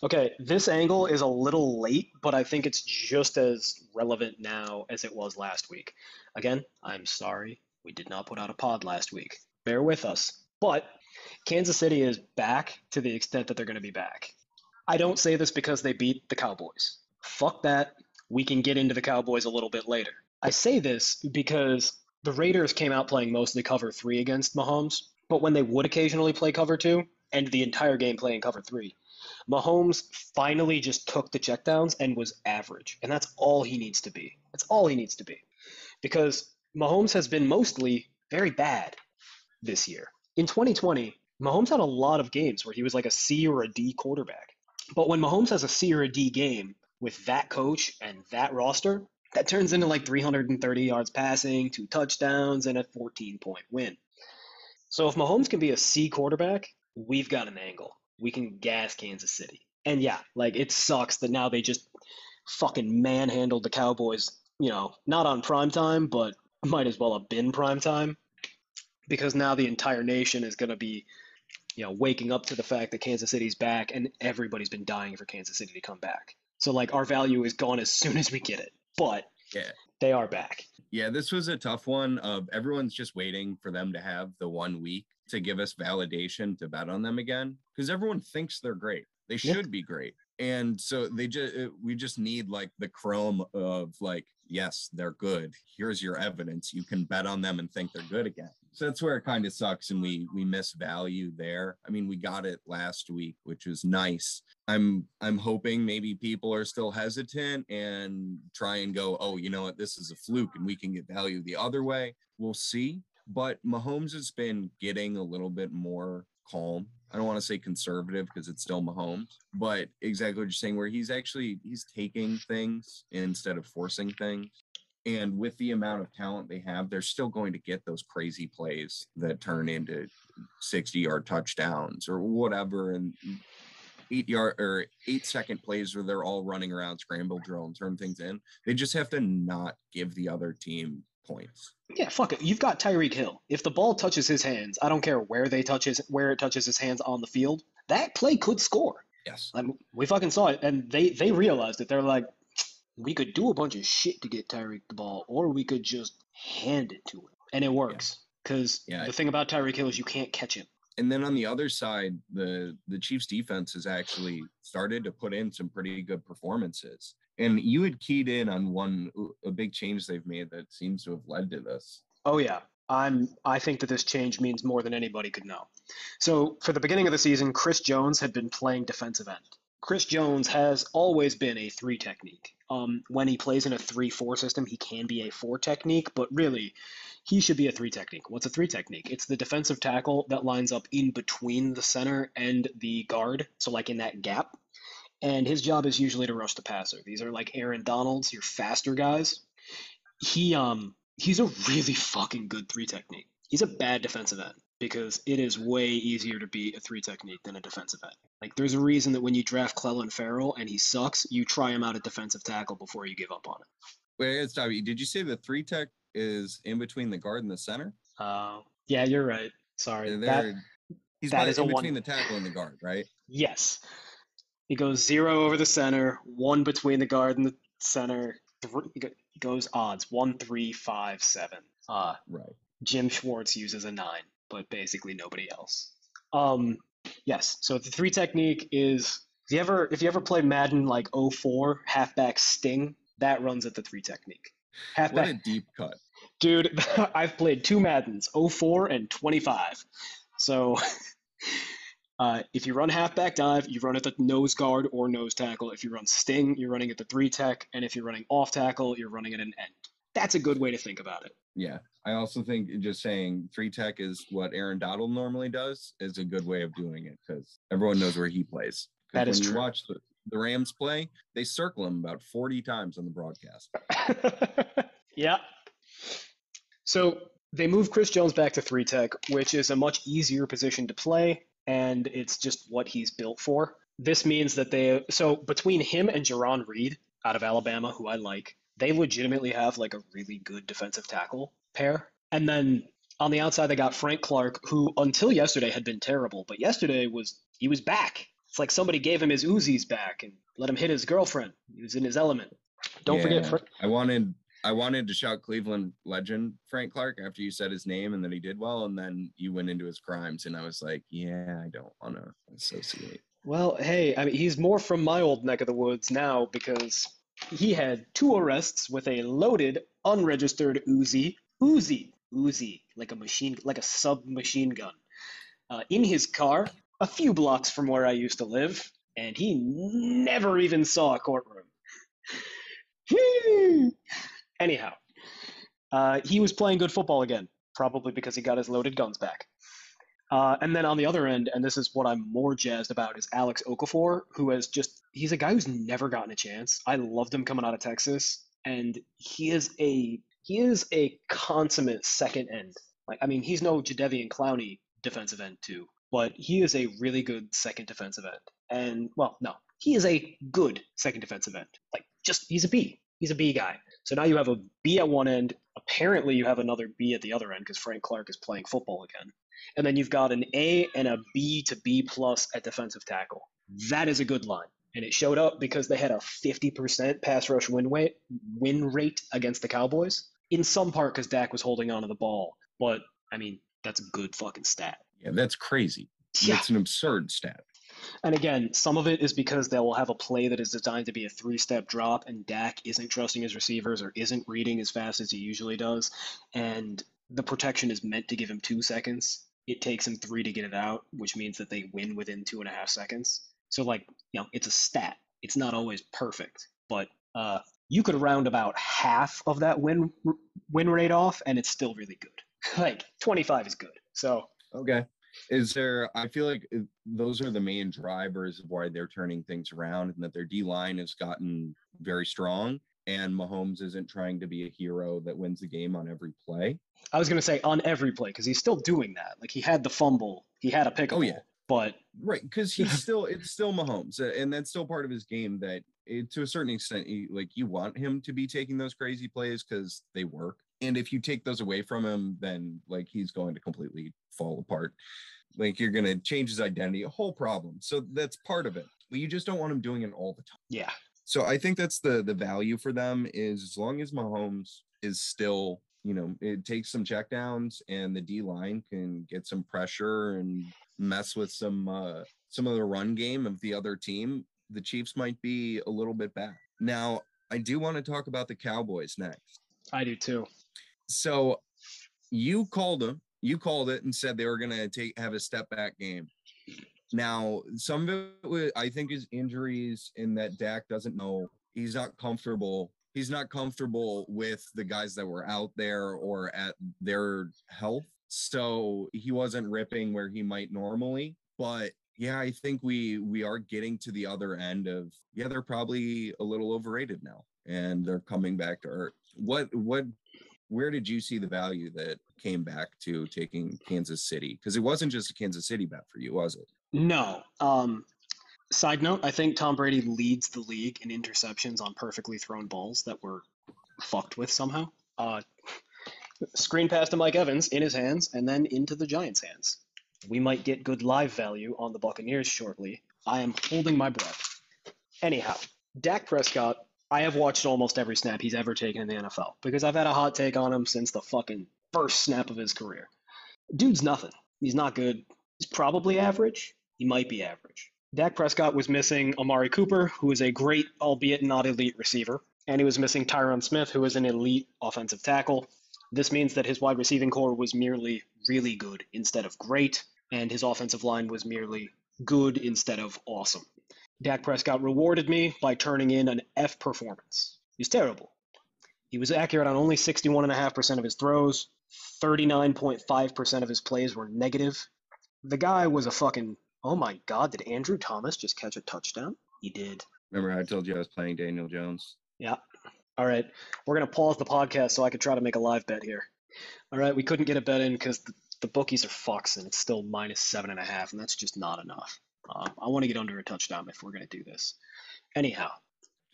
[SPEAKER 2] Okay, this angle is a little late, but I think it's just as relevant now as it was last week. Again, I'm sorry we did not put out a pod last week. Bear with us. But Kansas City is back to the extent that they're going to be back. I don't say this because they beat the Cowboys. Fuck that. We can get into the Cowboys a little bit later. I say this because the Raiders came out playing mostly cover three against Mahomes, but when they would occasionally play cover two, and the entire game playing cover three, Mahomes finally just took the checkdowns and was average. And that's all he needs to be. That's all he needs to be. Because Mahomes has been mostly very bad this year. In 2020, Mahomes had a lot of games where he was like a C or a D quarterback. But when Mahomes has a C or a D game with that coach and that roster, that turns into like 330 yards passing, two touchdowns, and a 14 point win. So if Mahomes can be a C quarterback, we've got an angle. We can gas Kansas City. And yeah, like it sucks that now they just fucking manhandled the Cowboys, you know, not on prime time, but might as well have been prime time. Because now the entire nation is going to be, you know, waking up to the fact that Kansas City's back and everybody's been dying for Kansas City to come back. So like our value is gone as soon as we get it. But
[SPEAKER 3] Yeah.
[SPEAKER 2] they are back.
[SPEAKER 3] Yeah, this was a tough one. Of everyone's just waiting for them to have the one week to give us validation to bet on them again because everyone thinks they're great. They
[SPEAKER 2] Yeah.
[SPEAKER 3] should be great, and so they just uh, we just need like the chrome of like yes they're good. Here's your evidence. You can bet on them and think they're good again. So that's where it kind of sucks, and we we miss value there. I mean, we got it last week, which was nice. I'm I'm hoping maybe people are still hesitant and try and go, oh, you know what, this is a fluke and we can get value the other way. We'll see. But Mahomes has been getting a little bit more calm. I don't want to say conservative because it's still Mahomes, but exactly what you're saying, where he's actually he's taking things instead of forcing things. And with the amount of talent they have, they're still going to get those crazy plays that turn into 60 yard touchdowns or whatever. And eight yard or eight second plays where they're all running around, scramble drill and turn things in. They just have to not give the other team points.
[SPEAKER 2] Yeah, fuck it. You've got Tyreek Hill. If the ball touches his hands, I don't care where they touches where it touches his hands on the field. That play could score.
[SPEAKER 3] Yes.
[SPEAKER 2] Like, we fucking saw it, and they they realized it. They're like, we could do a bunch of shit to get Tyreek the ball, or we could just hand it to him, and it works. Because
[SPEAKER 3] Yeah.
[SPEAKER 2] the thing about Tyreek Hill is you can't catch him.
[SPEAKER 3] And then on the other side, the the Chiefs defense has actually started to put in some pretty good performances. And you had keyed in on one a big change they've made that seems to have led to this.
[SPEAKER 2] Oh yeah. I'm I think that this change means more than anybody could know. So for the beginning of the season, Chris Jones had been playing defensive end. Chris Jones has always been a three technique. Um, when he plays in a three-four system, he can be a four technique, but really, he should be a three technique. What's a three technique? It's the defensive tackle that lines up in between the center and the guard, so like in that gap. And his job is usually to rush the passer. These are like Aaron Donalds, your faster guys. He um he's a really fucking good three technique. He's a bad defensive end because it is way easier to beat a three technique than a defensive end. Like there's a reason that when you draft Clelin Ferrell and he sucks, you try him out at defensive tackle before you give up on it.
[SPEAKER 3] Wait, it's. Did you say the three tech is in between the guard and the center?
[SPEAKER 2] Uh, yeah, you're right. Sorry. That,
[SPEAKER 3] he's
[SPEAKER 2] that is
[SPEAKER 3] in
[SPEAKER 2] one-
[SPEAKER 3] between the tackle and the guard, right?
[SPEAKER 2] yes. He goes zero over the center, one between the guard and the center. Three, he goes odds one, three, five, seven. Uh,
[SPEAKER 3] Right.
[SPEAKER 2] Jim Schwartz uses a nine, but basically nobody else. Um, yes. So the three technique is if you ever if you ever play Madden like 04, halfback sting, that runs at the three technique.
[SPEAKER 3] What a deep cut.
[SPEAKER 2] dude. I've played two Maddens, 04 and 25. So uh, if you run halfback dive, you run at the nose guard or nose tackle. If you run sting, you're running at the three tech, and if you're running off tackle, you're running at an end. That's a good way to think about it.
[SPEAKER 3] Yeah. I also think just saying three tech is what Aaron Donald normally does is a good way of doing it because everyone knows where he plays.
[SPEAKER 2] That is
[SPEAKER 3] when you
[SPEAKER 2] true.
[SPEAKER 3] watch the, the Rams play, they circle him about 40 times on the broadcast.
[SPEAKER 2] yeah. So they moved Chris Jones back to three tech, which is a much easier position to play, and it's just what he's built for. This means that they so between him and Jarran Reed out of Alabama, who I like, they legitimately have like a really good defensive tackle pair. And then on the outside, they got Frank Clark, who until yesterday had been terrible, but yesterday was he was back. It's like somebody gave him his Uzis back and let him hit his girlfriend. He was in his element. Don't forget,
[SPEAKER 3] Yeah.
[SPEAKER 2] Fra-
[SPEAKER 3] I wanted I wanted to shout Cleveland legend Frank Clark after you said his name and that he did well, and then you went into his crimes, and I was like, yeah, I don't want to associate.
[SPEAKER 2] Well, hey, I mean, he's more from my old neck of the woods now because he had two arrests with a loaded, unregistered Uzi, Uzi, Uzi, like a machine, like a submachine gun, uh, in his car, a few blocks from where I used to live, and he never even saw a courtroom. Anyhow, uh, he was playing good football again, probably because he got his loaded guns back. Uh, and then on the other end, and this is what I'm more jazzed about, is Alex Okafor, who has just, he's a guy who's never gotten a chance. I loved him coming out of Texas, and he is a, he is a consummate second end. Like, I mean, he's no Jadeveon Clowney defensive end too, but he is a really good second defensive end. And well, no, he is a good second defensive end. Like just he's a B. He's a B guy. So now you have a B at one end. Apparently, you have another B at the other end because Frank Clark is playing football again. And then you've got an A and a B to B plus at defensive tackle. That is a good line. And it showed up because they had a 50% pass rush win, weight, win rate against the Cowboys. In some part because Dak was holding on to the ball. But, I mean, that's a good fucking stat.
[SPEAKER 3] Yeah, that's crazy.
[SPEAKER 2] Yeah.
[SPEAKER 3] It's an absurd stat.
[SPEAKER 2] And again, some of it is because they will have a play that is designed to be a three step drop, and Dak isn't trusting his receivers or isn't reading as fast as he usually does. And the protection is meant to give him two seconds. It takes him three to get it out, which means that they win within two and a half seconds. So, like, you know, it's a stat. It's not always perfect, but uh, you could round about half of that win win rate off, and it's still really good. Like, 25 is good. So,
[SPEAKER 3] Okay. Is there, I feel like uh, those are the main drivers of why they're turning things around and that their D line has gotten very strong and Mahomes isn't trying to be a hero that wins the game on every play.
[SPEAKER 2] I was going to say on every play because he's still doing that. Like, he had the fumble, he had a pick.
[SPEAKER 3] Oh, yeah.
[SPEAKER 2] But
[SPEAKER 3] Right. Cause he's still, it's still Mahomes and that's still part of his game that it, to a certain extent, like you want him to be taking those crazy plays because they work. And if you take those away from him, then like he's going to completely fall apart. Like you're going to change his identity, a whole problem. So that's part of it. But you just don't want him doing it all the time.
[SPEAKER 2] yeah,
[SPEAKER 3] So I think that's the the value for them is as long as Mahomes is still, you know, it takes some checkdowns and the D line can get some pressure and mess with some uh some of the run game of the other team, the Chiefs might be a little bit back. Now, I do want to talk about the Cowboys next.
[SPEAKER 2] I do too.
[SPEAKER 3] So you called them, you called it and said they were going to take have a step back game. Now, some of it wa- I think is injuries in that Dak doesn't know. He's not comfortable. He's not comfortable with the guys that were out there or at their health. So he wasn't ripping where he might normally. But yeah, I think we we are getting to the other end of yeah, they're probably a little overrated now and they're coming back to earth. What what where did you see the value that came back to taking Kansas City? Because it wasn't just a Kansas City bet for you, was it?
[SPEAKER 2] No. Um, side note: I think Tom Brady leads the league in interceptions on perfectly thrown balls that were fucked with somehow. Uh, screen pass to Mike Evans in his hands, and then into the Giants' hands. We might get good live value on the Buccaneers shortly. I am holding my breath. Anyhow, Dak Prescott. I have watched almost every snap he's ever taken in the NFL because I've had a hot take on him since the fucking first snap of his career. Dude's nothing. He's not good. He's probably average. He might be average. Dak Prescott was missing Amari Cooper, who is a great, albeit not elite receiver, and he was missing Tyron Smith, who is an elite offensive tackle. This means that his wide receiving core was merely really good instead of great, and his offensive line was merely good instead of awesome. Dak Prescott rewarded me by turning in an F performance. He's terrible. He was accurate on only 61.5% of his throws, 39.5% of his plays were negative. The guy was a fucking. Oh my god, did Andrew Thomas just catch a touchdown? He did.
[SPEAKER 3] Remember, I told you I was playing Daniel Jones.
[SPEAKER 2] Yeah. All right. We're going to pause the podcast so I could try to make a live bet here. All right. We couldn't get a bet in because the, the bookies are fucks and it's still minus seven and a half, and that's just not enough. Um, I want to get under a touchdown if we're going to do this. Anyhow,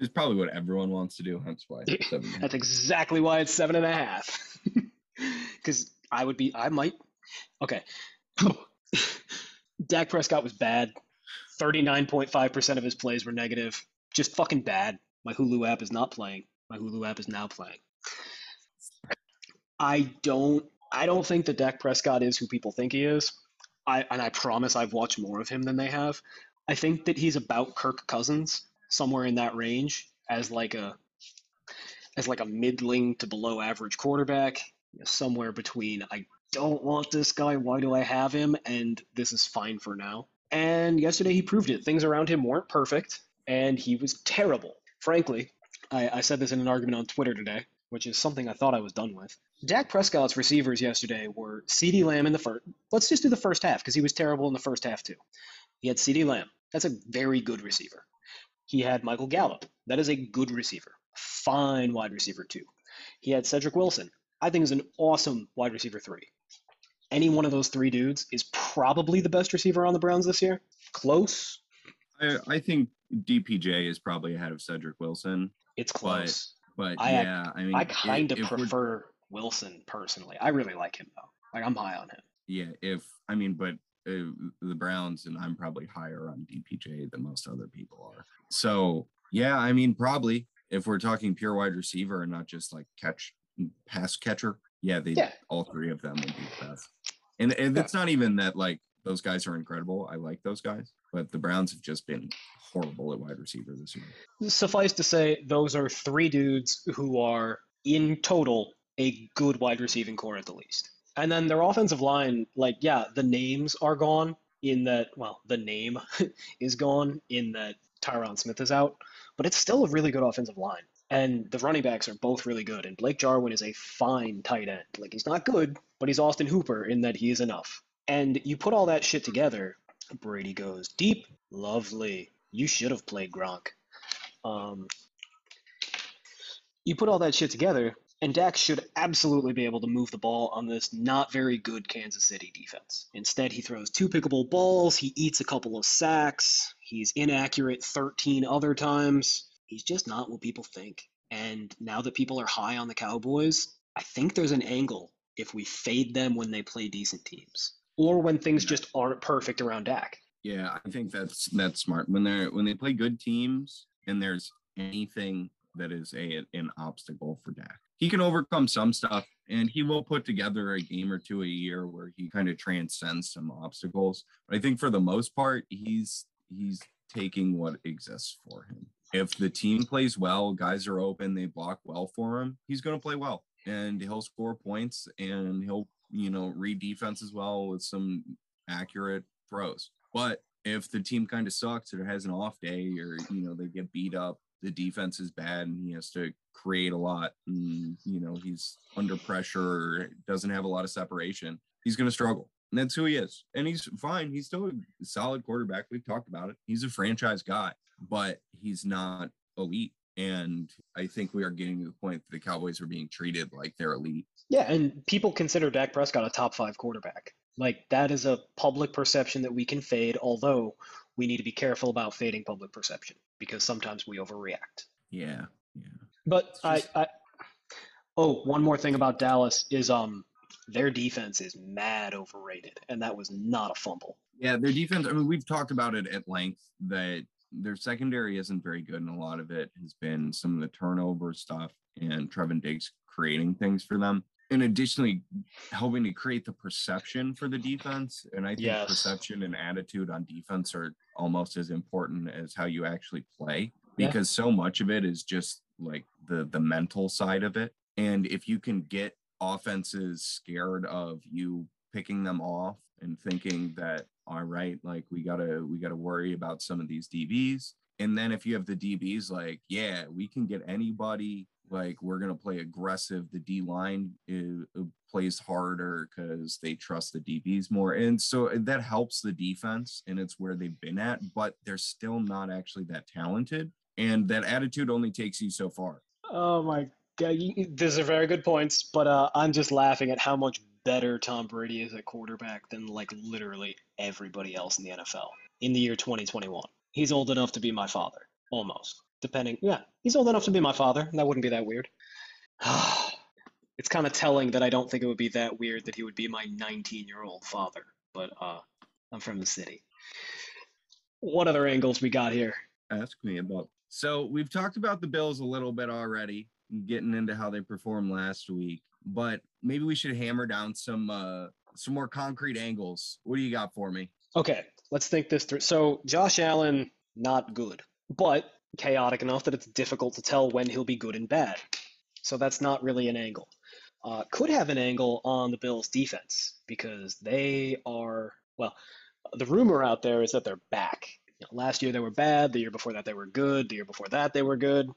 [SPEAKER 3] It's probably what everyone wants to do. That's why. it's seven.
[SPEAKER 2] that's exactly why it's seven and a half. Because I would be, I might. Okay. Dak Prescott was bad. 39.5% of his plays were negative. Just fucking bad. My Hulu app is not playing. My Hulu app is now playing. I don't I don't think that Dak Prescott is who people think he is. I and I promise I've watched more of him than they have. I think that he's about Kirk Cousins, somewhere in that range, as like a as like a middling to below average quarterback, somewhere between I don't want this guy, why do I have him? And this is fine for now. And yesterday he proved it. Things around him weren't perfect, and he was terrible. Frankly, I, I said this in an argument on Twitter today, which is something I thought I was done with. Dak Prescott's receivers yesterday were CeeDee Lamb in the first. Let's just do the first half because he was terrible in the first half too. He had CeeDee Lamb. That's a very good receiver. He had Michael Gallup. That is a good receiver. Fine wide receiver too. He had Cedric Wilson. I think is an awesome wide receiver three. any one of those three dudes is probably the best receiver on the Browns this year. Close.
[SPEAKER 3] I, I think DPJ is probably ahead of Cedric Wilson,
[SPEAKER 2] It's close.
[SPEAKER 3] but
[SPEAKER 2] I-
[SPEAKER 3] yeah, I mean,
[SPEAKER 2] I kind of prefer Wilson personally. I really like him though. Like I'm high on him.
[SPEAKER 3] Yeah, if I mean, but uh, the Browns and I'm probably higher on DPJ than most other people are. So yeah, I mean, probably if we're talking pure wide receiver and not just like catch pass catcher, yeah, they
[SPEAKER 2] Yeah.
[SPEAKER 3] all three of them would be the best. And and
[SPEAKER 2] Yeah.
[SPEAKER 3] it's not even that like those guys are incredible. I like those guys, but the Browns have just been horrible at wide receiver this year.
[SPEAKER 2] Suffice to say, those are three dudes who are in total a good wide receiving core at the least. And then their offensive line, like, yeah, the names are gone in that, well, the name is gone in that Tyron Smith is out, but it's still a really good offensive line. And the running backs are both really good. And Blake Jarwin is a fine tight end. Like, he's not good, but he's Austin Hooper in that he is enough. And you put all that shit together, Brady goes deep. Lovely. You should have played Gronk. Um, you put all that shit together, and Dak should absolutely be able to move the ball on this not very good Kansas City defense. Instead, he throws two pickable balls, he eats a couple of sacks, he's inaccurate 13 other times. He's just not what people think. And now that people are high on the Cowboys, I think there's an angle if we fade them when they play decent teams or when things just aren't perfect around Dak.
[SPEAKER 3] Yeah, I think that's that's smart. When they're when they play good teams and there's anything that is a an obstacle for Dak. He can overcome some stuff and he will put together a game or two a year where he kind of transcends some obstacles. But I think for the most part, he's he's taking what exists for him. If the team plays well, guys are open, they block well for him, he's gonna play well and he'll score points and he'll, you know, read defense as well with some accurate throws. But if the team kind of sucks or has an off day or you know they get beat up, the defense is bad and he has to create a lot and you know he's under pressure doesn't have a lot of separation, he's going to struggle. And that's who he is. And he's fine. He's still a solid quarterback. We've talked about it. He's a franchise guy, but he's not elite. And I think we are getting to the point that the Cowboys are being treated like they're elite.
[SPEAKER 2] Yeah, and people consider Dak Prescott a top five quarterback. Like that is a public perception that we can fade, although we need to be careful about fading public perception because sometimes we overreact.
[SPEAKER 3] Yeah. Yeah.
[SPEAKER 2] But
[SPEAKER 3] It's
[SPEAKER 2] I, I oh, one more thing about Dallas is um their defense is mad overrated, and that was not a fumble.
[SPEAKER 3] Yeah, their defense. I mean, we've talked about it at length that their secondary isn't very good, and a lot of it has been some of the turnover stuff and Trevon Diggs creating things for them. And additionally, helping to create the perception for the defense. And I think
[SPEAKER 2] Yes.
[SPEAKER 3] perception and attitude on defense are almost as important as how you actually play
[SPEAKER 2] Yeah.
[SPEAKER 3] because so much of it is just like the the mental side of it. And if you can get offenses scared of you picking them off and thinking that all right like we gotta we gotta worry about some of these dbs and then if you have the dbs like yeah we can get anybody like we're gonna play aggressive. The d line is, plays harder because they trust the dbs more. And so uh, that helps the defense and it's where they've been at but they're still not actually that talented and that attitude only takes you so far
[SPEAKER 2] Oh my god, these are very good points, but uh, I'm just laughing at how much better Tom Brady is at quarterback than like literally everybody else in the NFL in the year 2021. He's old enough to be my father, almost. Depending, yeah, he's old enough to be my father. and That wouldn't be that weird. it's kind of telling that I don't think it would be that weird that he would be my 19 year old father, but uh, I'm from the city. What other angles we got here?
[SPEAKER 3] ask me about. So we've talked about the Bills a little bit already, getting into how they performed last week, but maybe we should hammer down some uh some more concrete angles. What do you got for me?
[SPEAKER 2] Okay, let's think this through. So, Josh Allen, not good, but chaotic enough that it's difficult to tell when he'll be good and bad. So, that's not really an angle. Uh, could have an angle on the Bills' defense because they are, well, the rumor out there is that they're back. You know, last year they were bad, the year before that they were good, the year before that they were good.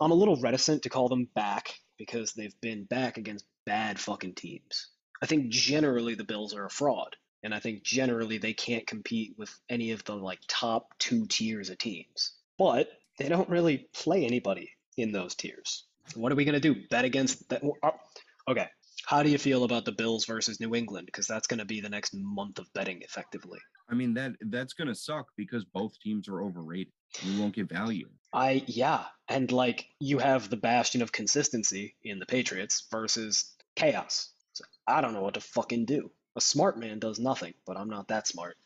[SPEAKER 2] I'm a little reticent to call them back because they've been back against bad fucking teams. I think generally the Bills are a fraud and I think generally they can't compete with any of the like top two tiers of teams. But they don't really play anybody in those tiers. What are we gonna do? Bet against that? uh, Okay, How do you feel about the Bills versus New England? Because that's going to be the next month of betting, effectively.
[SPEAKER 3] I mean that that's gonna suck because both teams are overrated. We won't get value.
[SPEAKER 2] I yeah, and like you have the bastion of consistency in the Patriots versus chaos. So I don't know what to fucking do. A smart man does nothing, but I'm not that smart,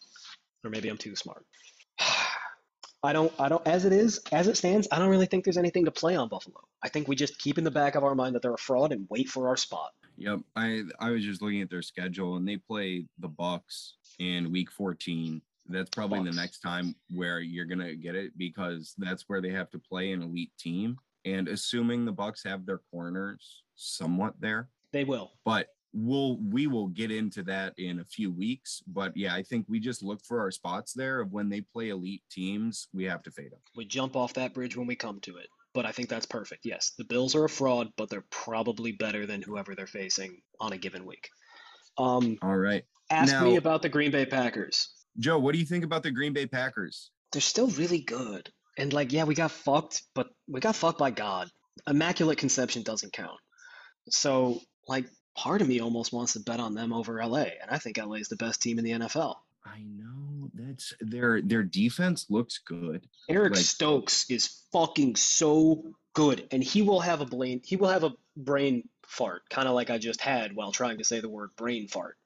[SPEAKER 2] or maybe I'm too smart. I don't. I don't. As it is, as it stands, I don't really think there's anything to play on Buffalo. I think we just keep in the back of our mind that they're a fraud and wait for our spot.
[SPEAKER 3] Yep. I I was just looking at their schedule and they play the Bucks in week 14. That's probably
[SPEAKER 2] Bucks.
[SPEAKER 3] the next time where you're gonna get it because that's where they have to play an elite team. And assuming the Bucks have their corners somewhat there,
[SPEAKER 2] They will.
[SPEAKER 3] but we'll we will get into that in a few weeks. But yeah, I think we just look for our spots there of when they play elite teams, we have to fade them.
[SPEAKER 2] We jump off that bridge when we come to it. But I think that's perfect. Yes, the Bills are a fraud, but they're probably better than whoever they're facing on a given week. Um,
[SPEAKER 3] All right.
[SPEAKER 2] ask me about the Green Bay Packers.
[SPEAKER 3] Joe, what do you think about the Green Bay Packers?
[SPEAKER 2] They're still really good. And like, yeah, we got fucked, but we got fucked by God. Immaculate conception doesn't count. So, like, part of me almost wants to bet on them over LA, and I think LA is the best team in the NFL.
[SPEAKER 3] I know that's their their defense looks good.
[SPEAKER 2] Eric
[SPEAKER 3] Like-
[SPEAKER 2] Stokes is fucking so good, and he will have a brain. He will have a brain fart, kind of like I just had while trying to say the word brain fart.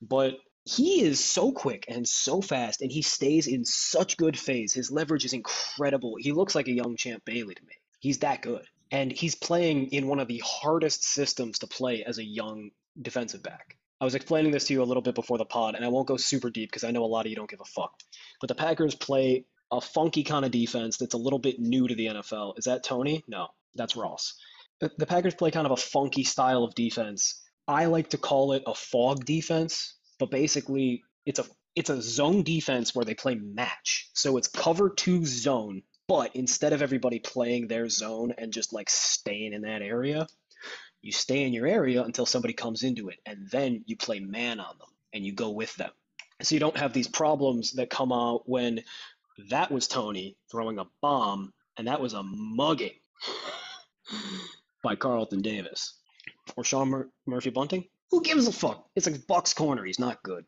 [SPEAKER 2] But he is so quick and so fast, and he stays in such good phase. His leverage is incredible. He looks like a young Champ Bailey to me. He's that good, and he's playing in one of the hardest systems to play as a young defensive back. I was explaining this to you a little bit before the pod, and I won't go super deep because I know a lot of you don't give a fuck. But the Packers play a funky kind of defense that's a little bit new to the NFL. Is that Toney? No, that's Ross. The, Packers play kind of a funky style of defense. I like to call it a fog defense, but basically it's a it's a zone defense where they play match. So it's cover two zone, but instead of everybody playing their zone and just like staying in that area, you stay in your area until somebody comes into it, and then you play man on them and you go with them. So you don't have these problems that come out when that was Tony throwing a bomb, and that was a mugging by Carlton Davis or Sean Mur- Murphy Bunting. Who gives a fuck? It's a Bucks corner. He's not good.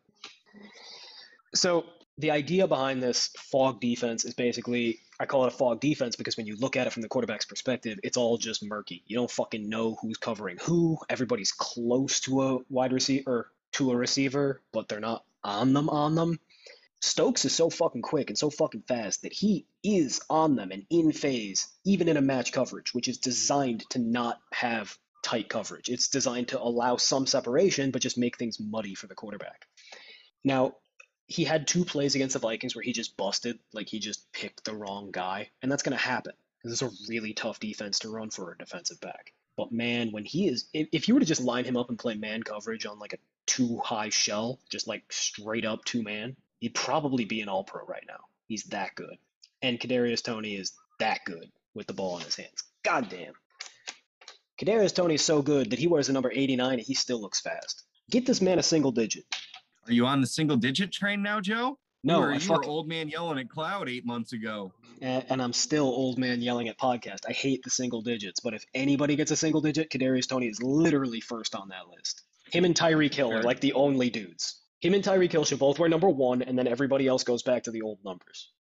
[SPEAKER 2] So the idea behind this fog defense is basically I call it a fog defense because when you look at it from the quarterback's perspective, it's all just murky. You don't fucking know who's covering who. Everybody's close to a wide receiver to a receiver, but they're not on them on them. Stokes is so fucking quick and so fucking fast that he is on them and in phase, even in a match coverage, which is designed to not have tight coverage. It's designed to allow some separation, but just make things muddy for the quarterback. Now, he had two plays against the Vikings where he just busted, like he just picked the wrong guy, and that's going to happen. This is a really tough defense to run for a defensive back. But man, when he is, if, if you were to just line him up and play man coverage on like a two high shell, just like straight up two man, he'd probably be an all pro right now. He's that good. And Kadarius Toney is that good with the ball in his hands. God damn. Kadarius Toney is so good that he wears the number 89 and he still looks fast. Get this man a single digit.
[SPEAKER 3] Are you on the single digit train now, Joe?
[SPEAKER 2] No,
[SPEAKER 3] you were,
[SPEAKER 2] I
[SPEAKER 3] you
[SPEAKER 2] fuck-
[SPEAKER 3] were old man yelling at Cloud eight months ago.
[SPEAKER 2] and, and I'm still old man yelling at podcast. I hate the single digits, but if anybody gets a single digit, Kadarius Tony is literally first on that list. Him and Tyreek Hill are like the only dudes. Him and Tyreek Hill should both wear number one, and then everybody else goes back to the old numbers.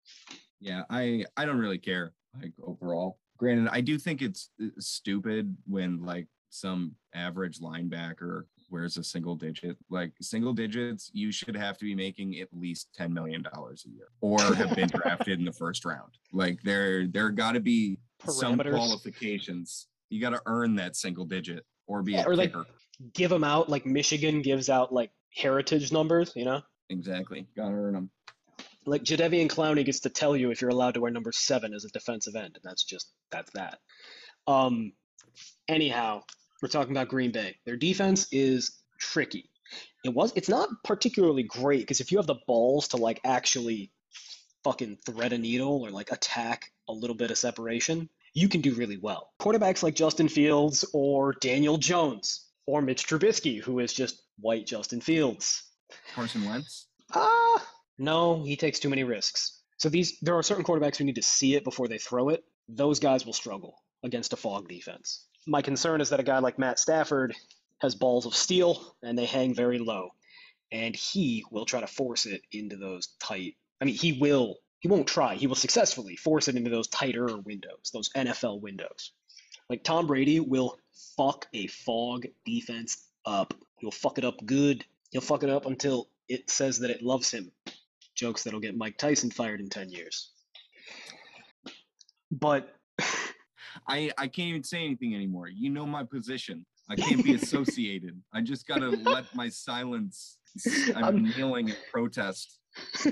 [SPEAKER 3] Yeah, I I don't really care like overall. Granted, I do think it's stupid when like some average linebacker wears a single digit. Like single digits, you should have to be making at least ten million dollars a year, or have been drafted in the first round. Like there there got to be some qualifications. You got to earn that single digit or be a
[SPEAKER 2] Or like give them out like Michigan gives out like heritage numbers, you know?
[SPEAKER 3] exactly, got to earn them.
[SPEAKER 2] Like Jadeveon Clowney gets to tell you if you're allowed to wear number seven as a defensive end, and that's just that's that. Um, anyhow, we're talking about Green Bay. Their defense is tricky. It was it's not particularly great because if you have the balls to like actually fucking thread a needle or like attack a little bit of separation, you can do really well. Quarterbacks like Justin Fields or Daniel Jones or Mitch Trubisky, who is just white Justin Fields.
[SPEAKER 3] Carson Wentz.
[SPEAKER 2] Ah, no, he takes too many risks. So these there are certain quarterbacks who need to see it before they throw it. Those guys will struggle against a fog defense. My concern is that a guy like Matt Stafford has balls of steel and they hang very low. And he will try to force it into those tight. I mean, he will, he won't try, he will successfully force it into those tighter windows, those NFL windows. Like Tom Brady will fuck a fog defense up. He'll fuck it up good. He'll fuck it up until it says that it loves him. Jokes that'll get Mike Tyson fired in 10 years. But
[SPEAKER 3] I I can't even say anything anymore. You know my position. I can't be associated. I just gotta let my silence. I'm,
[SPEAKER 2] I'm-
[SPEAKER 3] kneeling in protest.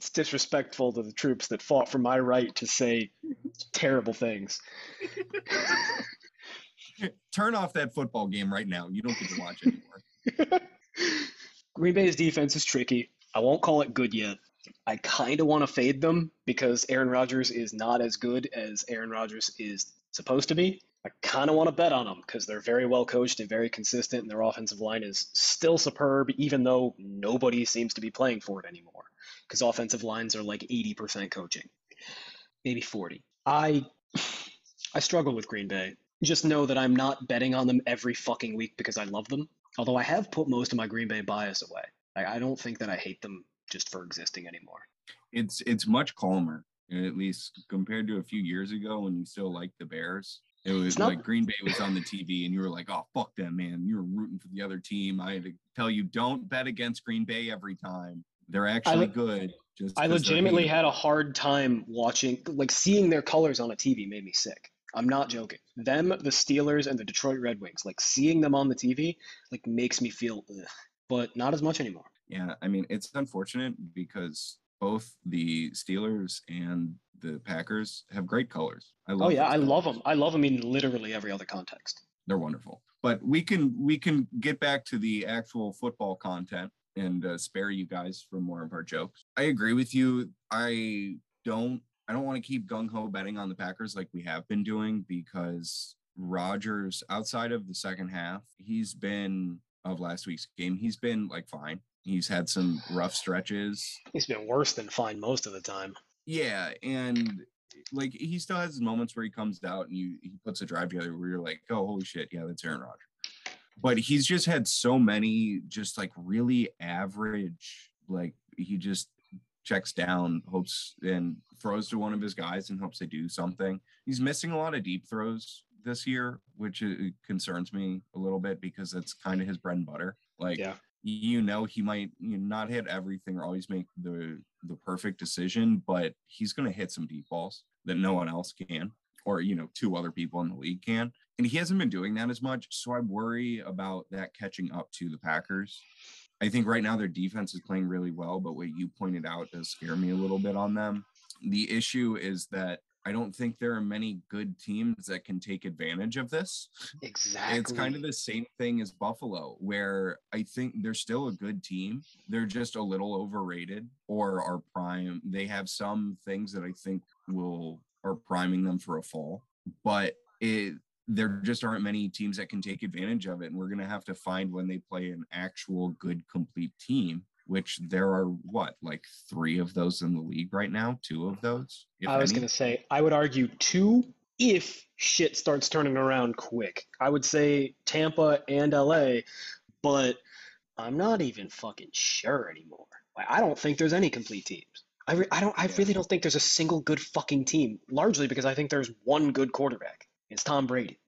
[SPEAKER 2] it's disrespectful to the troops that fought for my right to say terrible things.
[SPEAKER 3] Turn off that football game right now. You don't get to watch anymore.
[SPEAKER 2] Green Bay's defense is tricky. I won't call it good yet. I kind of want to fade them because Aaron Rodgers is not as good as Aaron Rodgers is supposed to be. I kind of want to bet on them because they're very well coached and very consistent, and their offensive line is still superb, even though nobody seems to be playing for it anymore. Because offensive lines are like 80% coaching, maybe 40. I I struggle with Green Bay. Just know that I'm not betting on them every fucking week because I love them. Although I have put most of my Green Bay bias away. I, I don't think that I hate them just for existing anymore.
[SPEAKER 3] It's it's much calmer, at least compared to a few years ago when you still liked the Bears. It was
[SPEAKER 2] not-
[SPEAKER 3] like Green Bay was on the TV and you were like, oh fuck them, man. You were rooting for the other team. I had to tell you, don't bet against Green Bay every time. They're actually
[SPEAKER 2] le-
[SPEAKER 3] good. Just
[SPEAKER 2] I legitimately had a hard time watching, like seeing their colors on a TV made me sick. I'm not joking. Them, the Steelers, and the Detroit Red Wings, like seeing them on the TV, like makes me feel, ugh. but not as much anymore.
[SPEAKER 3] Yeah, I mean, it's unfortunate because both the Steelers and the Packers have great colors. I love
[SPEAKER 2] Oh yeah, I love them. I love them in literally every other context.
[SPEAKER 3] They're wonderful. But we can we can get back to the actual football content and uh, spare you guys from more of our jokes. I agree with you. I don't I don't want to keep gung ho betting on the Packers like we have been doing because Rodgers outside of the second half, he's been of last week's game, he's been like fine. He's had some rough stretches.
[SPEAKER 2] He's been worse than fine most of the time.
[SPEAKER 3] Yeah, and like he still has moments where he comes out and you he puts a drive together where you're like, oh holy shit, yeah, that's Aaron Rodgers. But he's just had so many just like really average, like he just checks down, hopes and throws to one of his guys and hopes they do something. He's missing a lot of deep throws this year, which uh, concerns me a little bit because that's kind of his bread and butter. Like
[SPEAKER 2] Yeah.
[SPEAKER 3] you know he might you know, not hit everything or always make the the perfect decision, but he's going to hit some deep balls that no one else can, or you know, two other people in the league can. And he hasn't been doing that as much, so I worry about that catching up to the Packers. I think right now their defense is playing really well, but what you pointed out does scare me a little bit on them. The issue is that I don't think there are many good teams that can take advantage of this.
[SPEAKER 2] Exactly.
[SPEAKER 3] It's kind of the same thing as Buffalo, where I think they're still a good team. They're just a little overrated or are prime. They have some things that I think will are priming them for a fall, but it there just aren't many teams that can take advantage of it. And we're gonna have to find when they play an actual good complete team, which there are what, like three of those in the league right now, two of those.
[SPEAKER 2] I was going to say, I would argue two if shit starts turning around quick. I would say Tampa and LA, but I'm not even fucking sure anymore. Like, I don't think there's any complete teams. I, re- I don't. I really don't think there's a single good fucking team. Largely because I think there's one good quarterback. It's Tom Brady.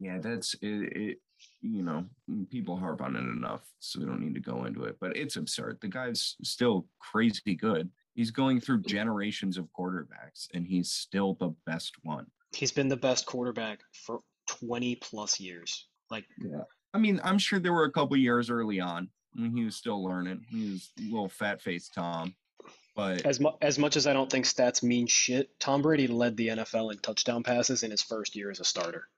[SPEAKER 3] yeah that's it, it you know people harp on it enough so we don't need to go into it but it's absurd the guy's still crazy good he's going through mm-hmm. generations of quarterbacks and he's still the best one
[SPEAKER 2] He's been the best quarterback for 20 plus years. Like
[SPEAKER 3] yeah i mean i'm sure there were a couple years early on when he was still learning he was a little fat faced tom but
[SPEAKER 2] as mu- as much as I don't think stats mean shit, Tom Brady led the NFL in touchdown passes in his first year as a starter,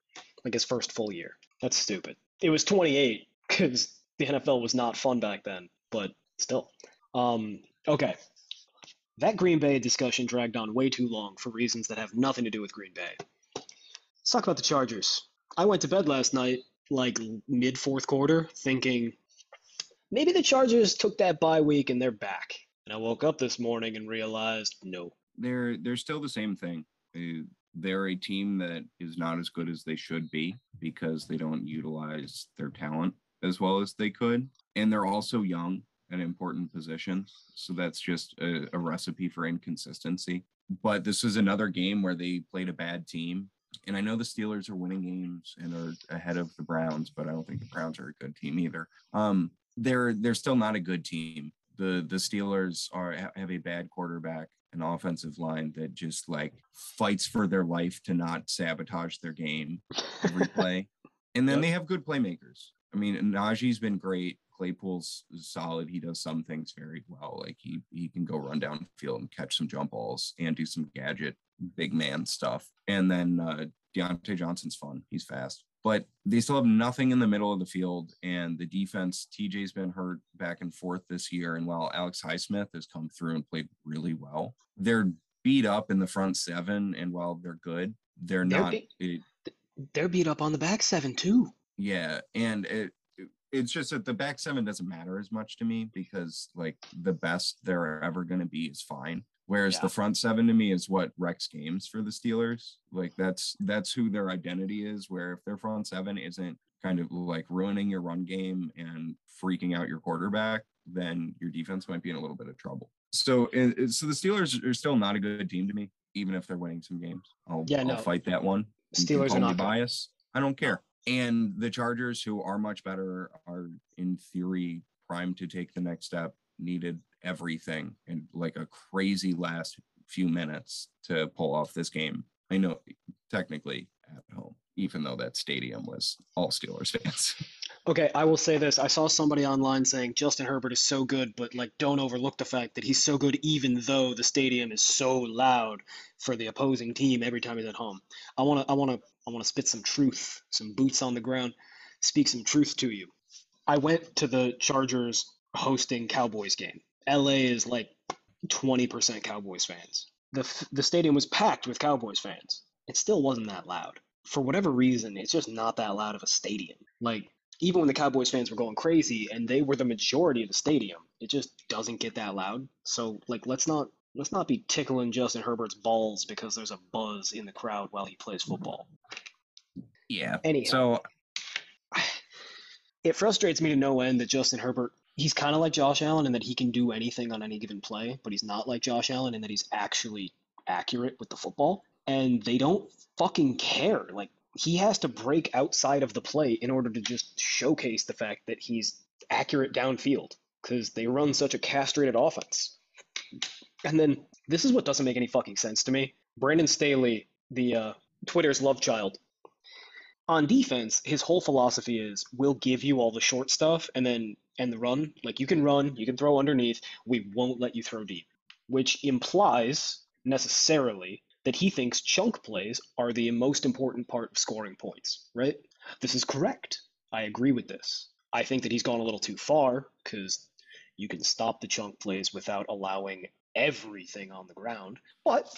[SPEAKER 2] like his first full year. That's stupid. It was 28 because the NFL was not fun back then, but still. Um, okay, that Green Bay discussion dragged on way too long for reasons that have nothing to do with Green Bay. Let's talk about the Chargers. I went to bed last night, like mid fourth quarter, thinking maybe the Chargers took that bye week and they're back. And I woke up this morning and realized no.
[SPEAKER 3] they're they're still the same thing. They they're a team that is not as good as they should be because they don't utilize their talent as well as they could. And they're also young at important positions. So that's just a, a recipe for inconsistency. But this is another game where they played a bad team. And I know the Steelers are winning games and are ahead of the Browns, but I don't think the Browns are a good team either. Um, they're they're still not a good team. The the Steelers are have a bad quarterback, an offensive line that just like fights for their life to not sabotage their game every play. And then
[SPEAKER 2] Yep.
[SPEAKER 3] they have good playmakers. I mean, Najee's been great. Claypool's solid. He does some things very well. Like he he can go run down field and catch some jump balls and do some gadget big man stuff. And then uh, Diontae Johnson's fun. He's fast. But they still have nothing in the middle of the field. And the defense, TJ's been hurt back and forth this year. And while Alex Highsmith has come through and played really well, they're beat up in the front seven. And while they're good, they're
[SPEAKER 2] They're
[SPEAKER 3] not.
[SPEAKER 2] beat-
[SPEAKER 3] it-
[SPEAKER 2] They're beat up on the back seven too.
[SPEAKER 3] yeah, and it- it's just that the back seven doesn't matter as much to me because like the best they're ever going to be is fine. Whereas
[SPEAKER 2] Yeah.
[SPEAKER 3] the front seven to me is what wrecks games for the Steelers. Like that's that's who their identity is. Where if their front seven isn't kind of like ruining your run game and freaking out your quarterback, then your defense might be in a little bit of trouble. So, it, it- so the Steelers are still not a good team to me, even if they're winning some games. I'll,
[SPEAKER 2] Yeah,
[SPEAKER 3] I'll fight that one.
[SPEAKER 2] Steelers are not
[SPEAKER 3] biased. I don't care. And the Chargers, who are much better, are in theory primed to take the next step. Needed everything in like a crazy last few minutes to pull off this game. I know technically at home, even though that stadium was all Steelers fans.
[SPEAKER 2] Okay, I will say this. I saw somebody online saying Justin Herbert is so good, but like don't overlook the fact that he's so good even though the stadium is so loud for the opposing team every time he's at home. I want to I want to I want to spit some truth, some boots on the ground, speak some truth to you. I went to the Chargers hosting Cowboys game. LA is like 20% Cowboys fans. The f- the stadium was packed with Cowboys fans. It still wasn't that loud. For whatever reason, it's just not that loud of a stadium. Like even when the Cowboys fans were going crazy and they were the majority of the stadium, it just doesn't get that loud. So like let's not let's not be tickling Justin Herbert's balls because there's a buzz in the crowd while he plays football.
[SPEAKER 3] yeah.
[SPEAKER 2] Anyhow,
[SPEAKER 3] So
[SPEAKER 2] it frustrates me to no end that Justin Herbert he's kind of like Josh Allen in that he can do anything on any given play, but he's not like Josh Allen in that he's actually accurate with the football. And they don't fucking care. Like he has to break outside of the play in order to just showcase the fact that he's accurate downfield because they run such a castrated offense. And then this is what doesn't make any fucking sense to me. Brandon Staley, the uh, Twitter's love child, on defense, his whole philosophy is we'll give you all the short stuff and then and the run. Like you can run, you can throw underneath, we won't let you throw deep. Which implies necessarily that he thinks chunk plays are the most important part of scoring points, right? This is correct. I agree with this. I think that he's gone a little too far because you can stop the chunk plays without allowing everything on the ground. But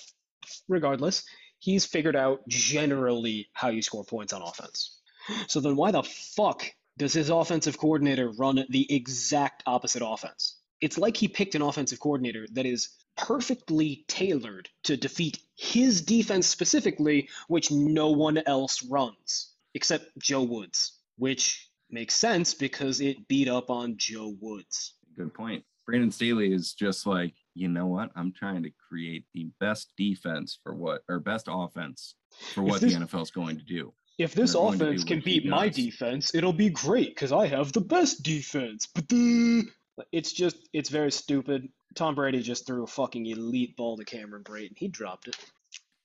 [SPEAKER 2] regardless, he's figured out generally how you score points on offense. So then why the fuck does his offensive coordinator run the exact opposite offense? It's like he picked an offensive coordinator that is perfectly tailored to defeat his defense specifically, which no one else runs except Joe Woods, which makes sense because it beat up on Joe Woods.
[SPEAKER 3] good point. Brandon Staley is just like, you know what? I'm trying to create the best defense for what, or best offense for what
[SPEAKER 2] this-
[SPEAKER 3] the NFL is going to do.
[SPEAKER 2] If this offense can beat my defense, it'll be great because I have the best defense. Ba-da! It's just, it's very stupid. Tom Brady just threw a fucking elite ball to Cameron Brate. He dropped it.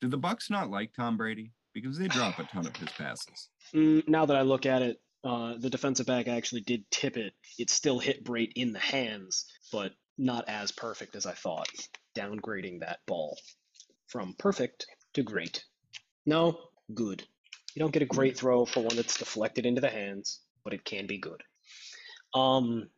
[SPEAKER 3] Did the Bucks not like Tom Brady? Because they drop a ton of his passes.
[SPEAKER 2] Mm, now that I look at it, uh, the defensive back actually did tip it. It still hit Brate in the hands, but not as perfect as I thought. Downgrading that ball from perfect to great. No, good. You don't get a great throw for one that's deflected into the hands, but it can be good. Um,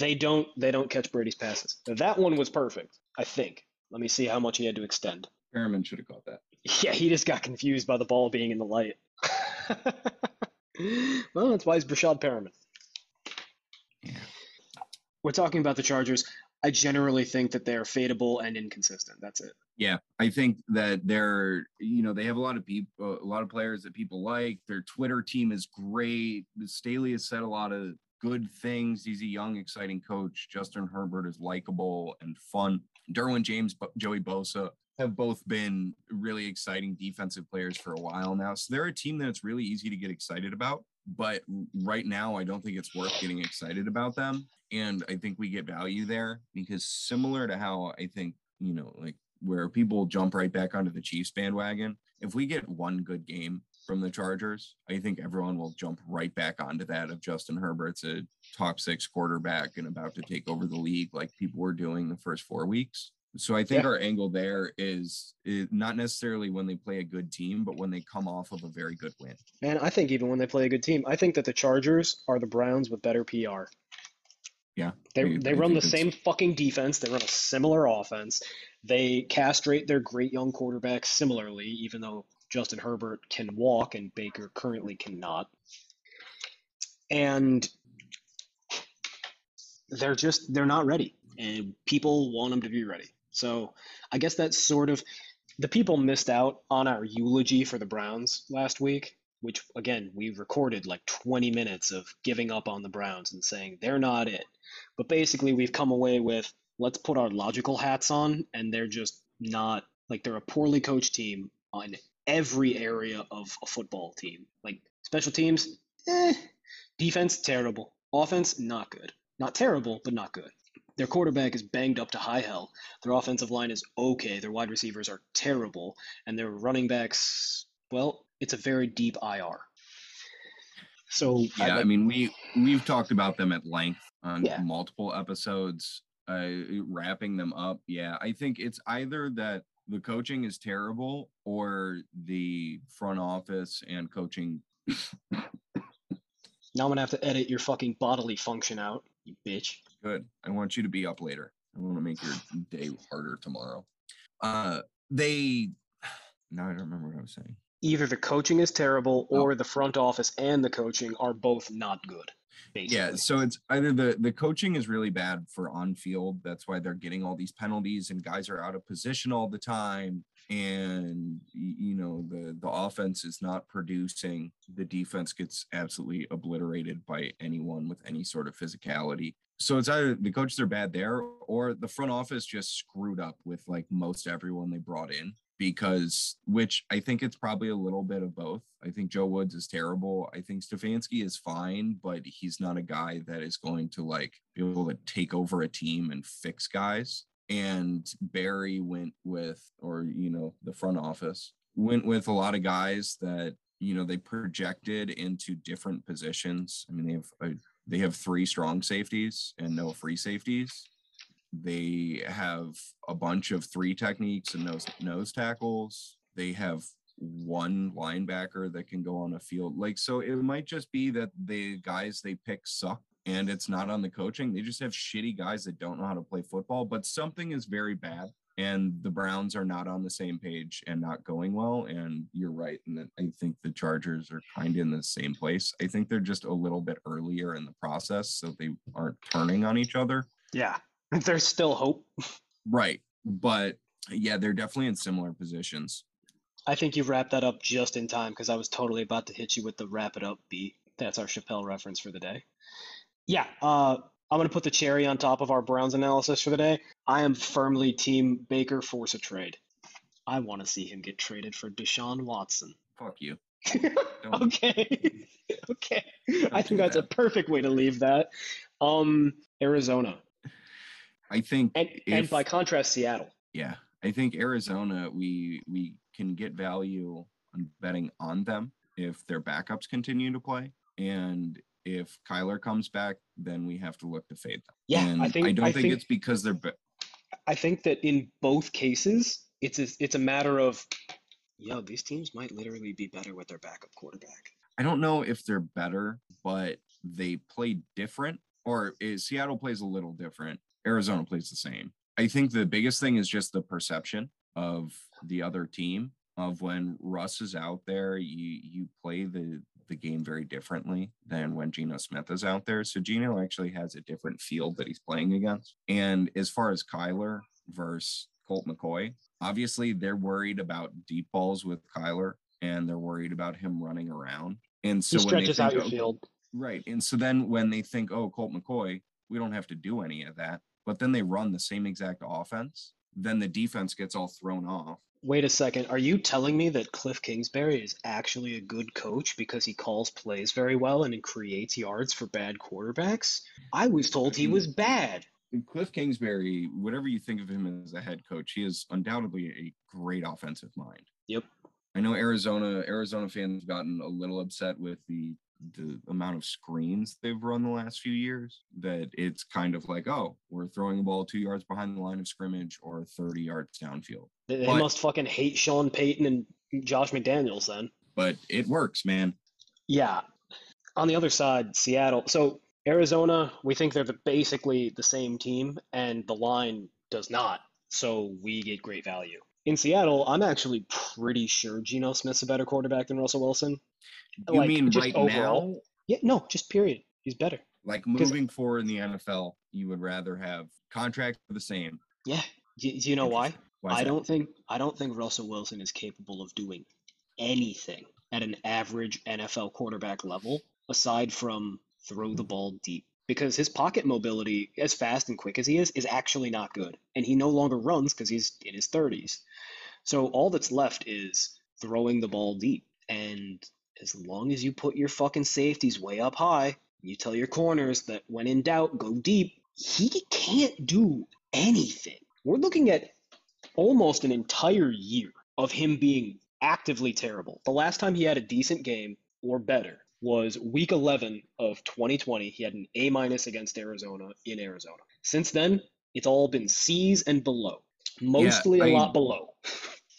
[SPEAKER 2] they don't they don't catch Brady's passes. That one was perfect, I think. Let me see how much he had to extend.
[SPEAKER 3] Perriman should have caught that.
[SPEAKER 2] Yeah, he just got confused by the ball being in the light. well, that's why he's Breshad Perriman.
[SPEAKER 3] Yeah.
[SPEAKER 2] We're talking about the Chargers. I generally think that they're fadeable and inconsistent. That's it.
[SPEAKER 3] Yeah, I think that they're, you know, they have a lot of people, a lot of players that people like. Their Twitter team is great. Staley has said a lot of good things. He's a young, exciting coach. Justin Herbert is likable and fun. Derwin James, Joey Bosa have both been really exciting defensive players for a while now. So they're a team that's really easy to get excited about. But right now, I don't think it's worth getting excited about them. And I think we get value there because similar to how I think, you know, like where people jump right back onto the Chiefs bandwagon, if we get one good game from the Chargers, I think everyone will jump right back onto that of Justin Herbert's a top six quarterback and about to take over the league like people were doing the first four weeks. So I think yeah. our angle there is, is, not necessarily when they play a good team, but when they come off of a very good win.
[SPEAKER 2] And I think even when they play a good team, I think that the Chargers are the Browns with better PR.
[SPEAKER 3] Yeah.
[SPEAKER 2] They, I, they I run the same fucking defense. They run a similar offense. They castrate their great young quarterbacks similarly, even though Justin Herbert can walk and Baker currently cannot. And they're just they're not ready and people want them to be ready. So I guess that's sort of the people missed out on our eulogy for the Browns last week, which again, we recorded like 20 minutes of giving up on the Browns and saying they're not it. But basically, we've come away with let's put our logical hats on, and they're just not like they're a poorly coached team on every area of a football team. Like special teams, eh. Defense, terrible. Offense, not good. Not terrible, but not good. Their quarterback is banged up to high hell. Their offensive line is okay. Their wide receivers are terrible. And their running backs, well, it's a very deep IR. So
[SPEAKER 3] yeah, I, I mean we we've talked about them at length on yeah. multiple episodes. Uh, wrapping them up, yeah, I think it's either that the coaching is terrible or the front office and coaching.
[SPEAKER 2] now I'm gonna have to edit your fucking bodily function out, you bitch.
[SPEAKER 3] Good. I want you to be up later. I want to make your day harder tomorrow. Uh, they. Now I don't remember what I was saying.
[SPEAKER 2] Either the coaching is terrible, or oh. the front office and the coaching are both not good.
[SPEAKER 3] Basically. Yeah, so it's either the the coaching is really bad for on field. That's why they're getting all these penalties and guys are out of position all the time. And you know the the offense is not producing. The defense gets absolutely obliterated by anyone with any sort of physicality so it's either the coaches are bad there or the front office just screwed up with like most everyone they brought in because which I think it's probably a little bit of both. I think Joe Woods is terrible. I think Stefanski is fine, but he's not a guy that is going to like be able to take over a team and fix guys. And Berry went with, or you know, the front office went with a lot of guys that you know they projected into different positions. I mean, they have a they have three strong safeties and no free safeties. They have a bunch of three techniques and nose nose tackles. They have one linebacker that can go on a field. Like so it might just be that the guys they pick suck and it's not on the coaching. They just have shitty guys that don't know how to play football, but something is very bad and the Browns are not on the same page and not going well. And you're right. And I think the Chargers are kind of in the same place. I think they're just a little bit earlier in the process, so they aren't turning on each other.
[SPEAKER 2] Yeah. There's still hope.
[SPEAKER 3] Right. But yeah, they're definitely in similar positions.
[SPEAKER 2] I think you've wrapped that up just in time because I was totally about to hit you with the wrap it up beat. That's our Chappelle reference for the day. Yeah. Uh, I'm going to put the cherry on top of our Browns analysis for the day. I am firmly Team Baker force a trade. I want to see him get traded for Deshaun Watson.
[SPEAKER 3] Fuck you.
[SPEAKER 2] okay. okay. Don't I think that's that. a perfect way to leave that. Um, Arizona.
[SPEAKER 3] I think,
[SPEAKER 2] and, if, and by contrast, Seattle.
[SPEAKER 3] Yeah, I think Arizona. We we can get value on betting on them if their backups continue to play, and if Kyler comes back, then we have to look to fade them.
[SPEAKER 2] Yeah,
[SPEAKER 3] and I think I don't I think, think, it's because they're. Be-
[SPEAKER 2] I think that in both cases, it's a, it's a matter of, yo, these teams might literally be better with their backup quarterback.
[SPEAKER 3] I don't know if they're better, but they play different, or is, Seattle plays a little different. Arizona plays the same. I think the biggest thing is just the perception of the other team of when Russ is out there, you you play the the game very differently than when Geno Smith is out there. So Geno actually has a different field that he's playing against. And as far as Kyler versus Colt McCoy, obviously they're worried about deep balls with Kyler and they're worried about him running around. And so
[SPEAKER 2] he
[SPEAKER 3] when they
[SPEAKER 2] stretches out
[SPEAKER 3] think,
[SPEAKER 2] your
[SPEAKER 3] oh,
[SPEAKER 2] field.
[SPEAKER 3] Right. And so then when they think, oh, Colt McCoy, we don't have to do any of that, but then they run the same exact offense, then the defense gets all thrown off.
[SPEAKER 2] Wait a second. Are you telling me that Cliff Kingsbury is actually a good coach because he calls plays very well and creates yards for bad quarterbacks? I was told he was bad.
[SPEAKER 3] Cliff Kingsbury, whatever you think of him as a head coach, he is undoubtedly a great offensive mind.
[SPEAKER 2] Yep.
[SPEAKER 3] I know Arizona Arizona fans have gotten a little upset with the the amount of screens they've run the last few years that it's kind of like, oh, we're throwing the ball two yards behind the line of scrimmage or 30 yards downfield.
[SPEAKER 2] They, they
[SPEAKER 3] But-
[SPEAKER 2] must fucking hate Sean Payton and Josh McDaniels then.
[SPEAKER 3] But it works, man.
[SPEAKER 2] Yeah. On the other side, Seattle. So Arizona, we think they're the, basically the same team, and the line does not. So we get great value. In Seattle, I'm actually pretty sure Geno Smith's a better quarterback than Russell Wilson.
[SPEAKER 3] You
[SPEAKER 2] Like,
[SPEAKER 3] mean right
[SPEAKER 2] overall?
[SPEAKER 3] now,
[SPEAKER 2] Yeah, no, just period. He's better.
[SPEAKER 3] Like moving forward in the NFL, you would rather have contracts the same.
[SPEAKER 2] Yeah. Do, do you know why?
[SPEAKER 3] Why
[SPEAKER 2] I
[SPEAKER 3] that?
[SPEAKER 2] don't think I don't think Russell Wilson is capable of doing anything at an average NFL quarterback level aside from throw the ball deep because his pocket mobility as fast and quick as he is is actually not good and he no longer runs because he's in his 30s. So all that's left is throwing the ball deep and as long as you put your fucking safeties way up high, you tell your corners that when in doubt go deep, he can't do anything. We're looking at almost an entire year of him being actively terrible. The last time he had a decent game or better was week 11 of 2020. He had an A minus against Arizona in Arizona. Since then, it's all been C's and below, mostly
[SPEAKER 3] I-
[SPEAKER 2] a lot below.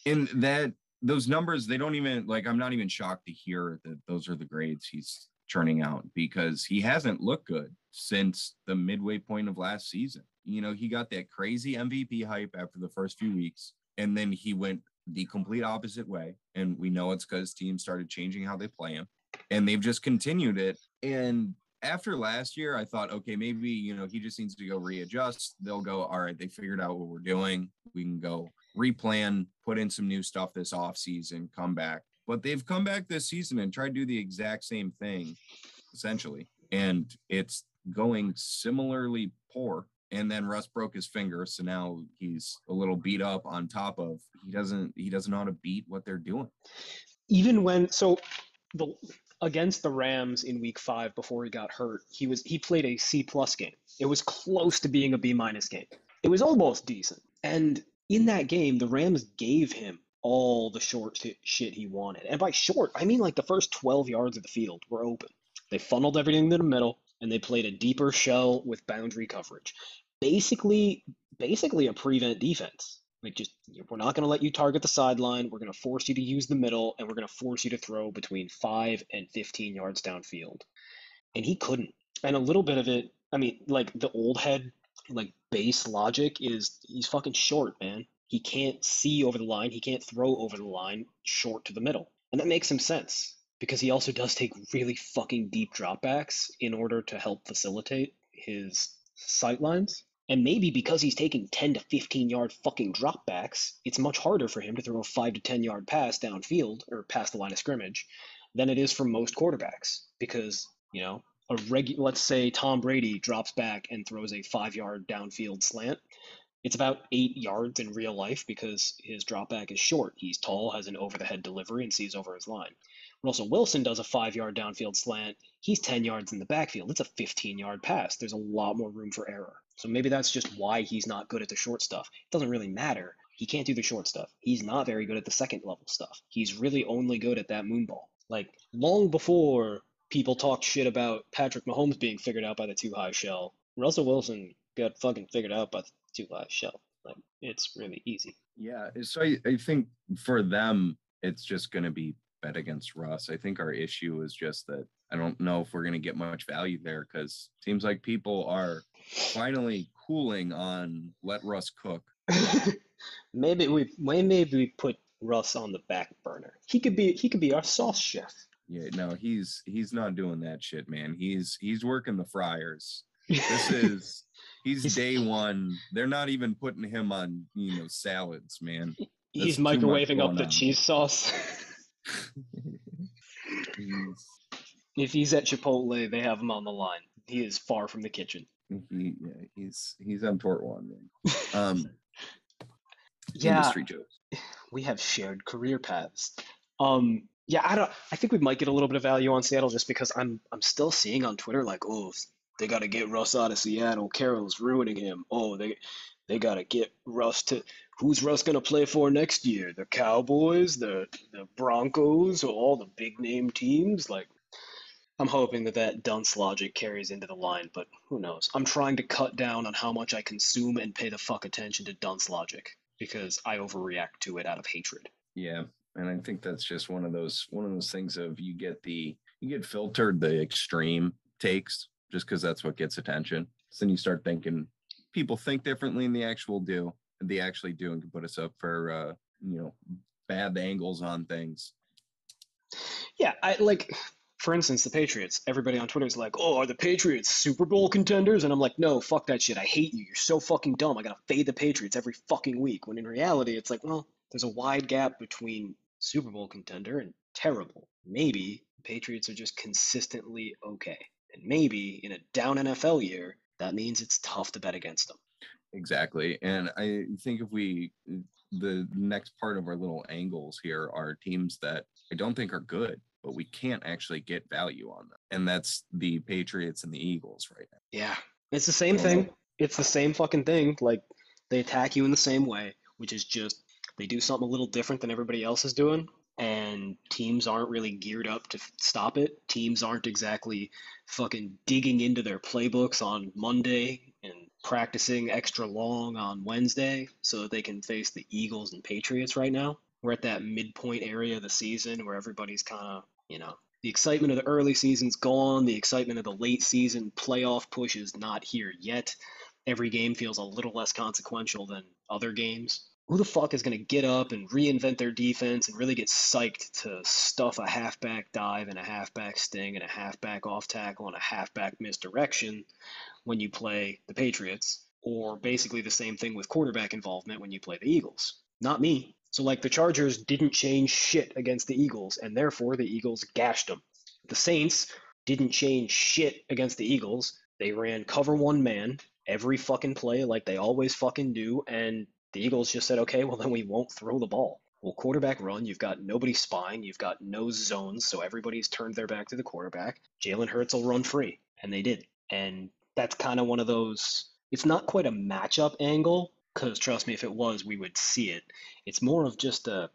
[SPEAKER 3] and that those numbers they don't even like i'm not even shocked to hear that those are the grades he's churning out because he hasn't looked good since the midway point of last season you know he got that crazy mvp hype after the first few weeks and then he went the complete opposite way and we know it's because teams started changing how they play him and they've just continued it and after last year i thought okay maybe you know he just needs to go readjust they'll go all right they figured out what we're doing we can go replan, put in some new stuff this off season, come back. But they've come back this season and tried to do the exact same thing, essentially. And it's going similarly poor. And then Russ broke his finger. So now he's a little beat up on top of he doesn't he doesn't know how to beat what they're doing.
[SPEAKER 2] even when so the against the Rams in week five before he got hurt, he was he played a C plus game. It was close to being a B minus game. It was almost decent. And in that game, the Rams gave him all the short shit he wanted. And by short, I mean like the first 12 yards of the field were open. They funneled everything to the middle and they played a deeper shell with boundary coverage. Basically, basically a prevent defense. Like just we're not going to let you target the sideline. We're going to force you to use the middle, and we're going to force you to throw between five and 15 yards downfield. And he couldn't. And a little bit of it, I mean, like the old head, like base logic is he's fucking short, man. He can't see over the line. He can't throw over the line short to the middle. And that makes some sense because he also does take really fucking deep dropbacks in order to help facilitate his sight lines. And maybe because he's taking 10 to 15 yard fucking dropbacks, it's much harder for him to throw a 5 to 10 yard pass downfield or past the line of scrimmage than it is for most quarterbacks. Because, you know, a regu- let's say Tom Brady drops back and throws a 5 yard downfield slant. It's about 8 yards in real life because his dropback is short. He's tall, has an over the head delivery, and sees over his line. Russell Wilson does a 5 yard downfield slant. He's 10 yards in the backfield. It's a 15 yard pass. There's a lot more room for error. So maybe that's just why he's not good at the short stuff. It doesn't really matter. He can't do the short stuff. He's not very good at the second level stuff. He's really only good at that moon ball. Like long before people talked shit about Patrick Mahomes being figured out by the too high shell, Russell Wilson got fucking figured out by the too high shell. Like it's really easy.
[SPEAKER 3] Yeah. So I, I think for them, it's just going to be bet against Russ. I think our issue is just that I don't know if we're going to get much value there because seems like people are finally cooling on let Russ cook.
[SPEAKER 2] maybe we maybe we put Russ on the back burner. He could be he could be our sauce chef.
[SPEAKER 3] Yeah, no, he's he's not doing that shit, man. He's he's working the fryers. This is he's
[SPEAKER 2] He's-
[SPEAKER 3] day one. They're not even putting him on, you know, salads, man.
[SPEAKER 2] He's microwaving up the
[SPEAKER 3] on.
[SPEAKER 2] cheese sauce. if he's at Chipotle, they have him on the line. He is far from the kitchen.
[SPEAKER 3] He, yeah, he's he's on tort one. Um
[SPEAKER 2] Yeah,
[SPEAKER 3] industry jokes.
[SPEAKER 2] we have shared career paths. Um, yeah, I don't. I think we might get a little bit of value on Seattle just because I'm I'm still seeing on Twitter like, oh, they got to get Russ out of Seattle. Carroll's ruining him. Oh, they they got to get Russ to. Who's Russ gonna play for next year? The Cowboys, the the Broncos, or all the big name teams? Like, I'm hoping that that dunce logic carries into the line, but who knows? I'm trying to cut down on how much I consume and pay the fuck attention to dunce logic because I overreact to it out of hatred.
[SPEAKER 3] Yeah, and I think that's just one of those one of those things of you get the you get filtered the extreme takes just because that's what gets attention. So then you start thinking people think differently than the actual do, and they actually do, and can put us up for uh, you know bad angles on things.
[SPEAKER 2] Yeah, I like for instance, the Patriots. Everybody on Twitter is like, "Oh, are the Patriots Super Bowl contenders?" And I'm like, "No, fuck that shit. I hate you. You're so fucking dumb. I gotta fade the Patriots every fucking week." When in reality, it's like, well, there's a wide gap between Super Bowl contender and terrible. Maybe the Patriots are just consistently okay, and maybe in a down NFL year, that means it's tough to bet against them.
[SPEAKER 3] Exactly. And I think if we, the next part of our little angles here are teams that I don't think are good, but we can't actually get value on them. And that's the Patriots and the Eagles right now.
[SPEAKER 2] Yeah, it's the same thing. It's the same fucking thing. Like they attack you in the same way, which is just they do something a little different than everybody else is doing, and teams aren't really geared up to stop it. Teams aren't exactly fucking digging into their playbooks on Monday and practicing extra long on Wednesday so that they can face the Eagles and Patriots right now. We're at that midpoint area of the season where everybody's kind of, you know, the excitement of the early season's gone. The excitement of the late season playoff push is not here yet. Every game feels a little less consequential than other games. Who the fuck is going to get up and reinvent their defense and really get psyched to stuff a halfback dive and a halfback sting and a halfback off tackle and a halfback misdirection when you play the Patriots? Or basically the same thing with quarterback involvement when you play the Eagles? Not me. So, like, the Chargers didn't change shit against the Eagles, and therefore the Eagles gashed them. The Saints didn't change shit against the Eagles. They ran cover one man every fucking play like they always fucking do, and the Eagles just said, okay, well, then we won't throw the ball. Well, quarterback run, you've got nobody spying, you've got no zones, so everybody's turned their back to the quarterback. Jalen Hurts will run free, and they did. And that's kind of one of those, it's not quite a matchup angle, because trust me, if it was, we would see it. It's more of just a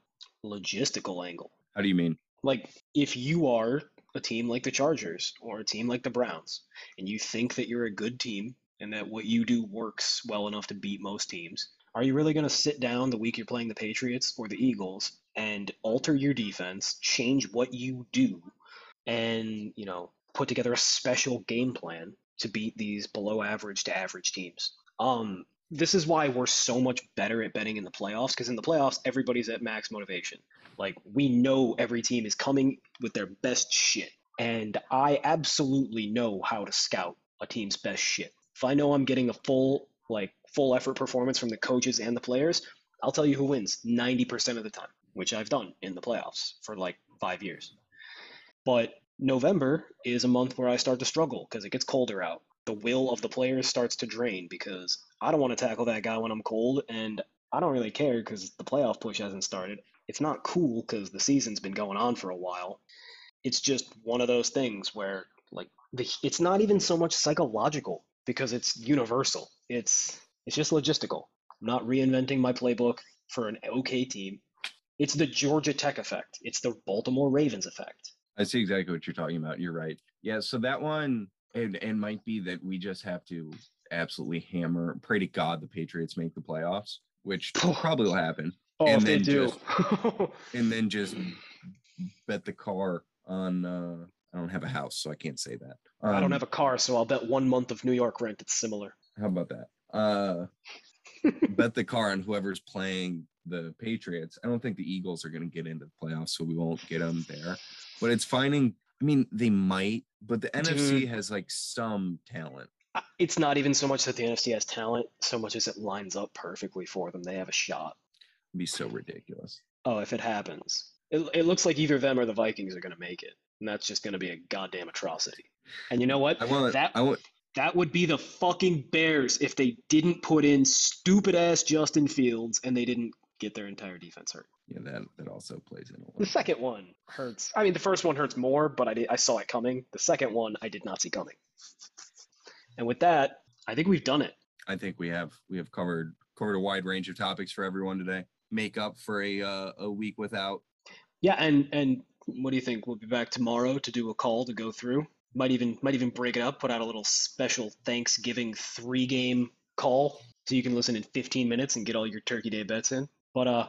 [SPEAKER 2] logistical angle.
[SPEAKER 3] How do you mean?
[SPEAKER 2] Like, if you are a team like the Chargers or a team like the Browns, and you think that you're a good team and that what you do works well enough to beat most teams, are you really going to sit down the week you're playing the Patriots or the Eagles and alter your defense, change what you do, and, you know, put together a special game plan to beat these below average to average teams? Um, this is why we're so much better at betting in the playoffs because in the playoffs everybody's at max motivation. Like we know every team is coming with their best shit, and I absolutely know how to scout a team's best shit. If I know I'm getting a full like full effort performance from the coaches and the players, I'll tell you who wins 90% of the time, which I've done in the playoffs for like 5 years. But November is a month where I start to struggle because it gets colder out. The will of the players starts to drain because I don't want to tackle that guy when I'm cold, and I don't really care because the playoff push hasn't started. It's not cool because the season's been going on for a while. It's just one of those things where, like, the, it's not even so much psychological because it's universal. It's it's just logistical. I'm not reinventing my playbook for an okay team. It's the Georgia Tech effect. It's the Baltimore Ravens effect.
[SPEAKER 3] I see exactly what you're talking about. You're right. Yeah. So that one, and and might be that we just have to absolutely hammer, pray to God the Patriots make the playoffs, which probably will happen,
[SPEAKER 2] Oh,
[SPEAKER 3] And then
[SPEAKER 2] do.
[SPEAKER 3] just- and then just bet the car on. uh I don't have a house, so I can't say that.
[SPEAKER 2] I don't
[SPEAKER 3] Um,
[SPEAKER 2] have a car, so I'll bet one month of New York rent. It's similar.
[SPEAKER 3] How about that? Uh, bet the car on whoever's playing the Patriots. I don't think the Eagles are going to get into the playoffs, so we won't get them there. But it's finding. I mean, they might, but the NFC has like some talent.
[SPEAKER 2] It's not even so much that the NFC has talent, so much as it lines up perfectly for them. They have a shot.
[SPEAKER 3] It'd be so ridiculous.
[SPEAKER 2] Oh, if it happens, it, it looks like either them or the Vikings are going to make it, and that's just going to be a goddamn atrocity. And you know what?
[SPEAKER 3] I want
[SPEAKER 2] That-
[SPEAKER 3] I want
[SPEAKER 2] That would be the fucking Bears if they didn't put in stupid ass Justin Fields and they didn't get their entire defense hurt.
[SPEAKER 3] yeah that that also plays in a
[SPEAKER 2] The second one hurts. I mean, the first one hurts more, but I did, I saw it coming. The second one I did not see coming. And with that, I think we've done it.
[SPEAKER 3] I think we have we have covered covered a wide range of topics for everyone today. Make up for a uh, a week without.
[SPEAKER 2] Yeah, and and what do you think? We'll be back tomorrow to do a call to go through. Might even might even break it up, put out a little special Thanksgiving three game call so you can listen in 15 minutes and get all your Turkey Day bets in. But uh,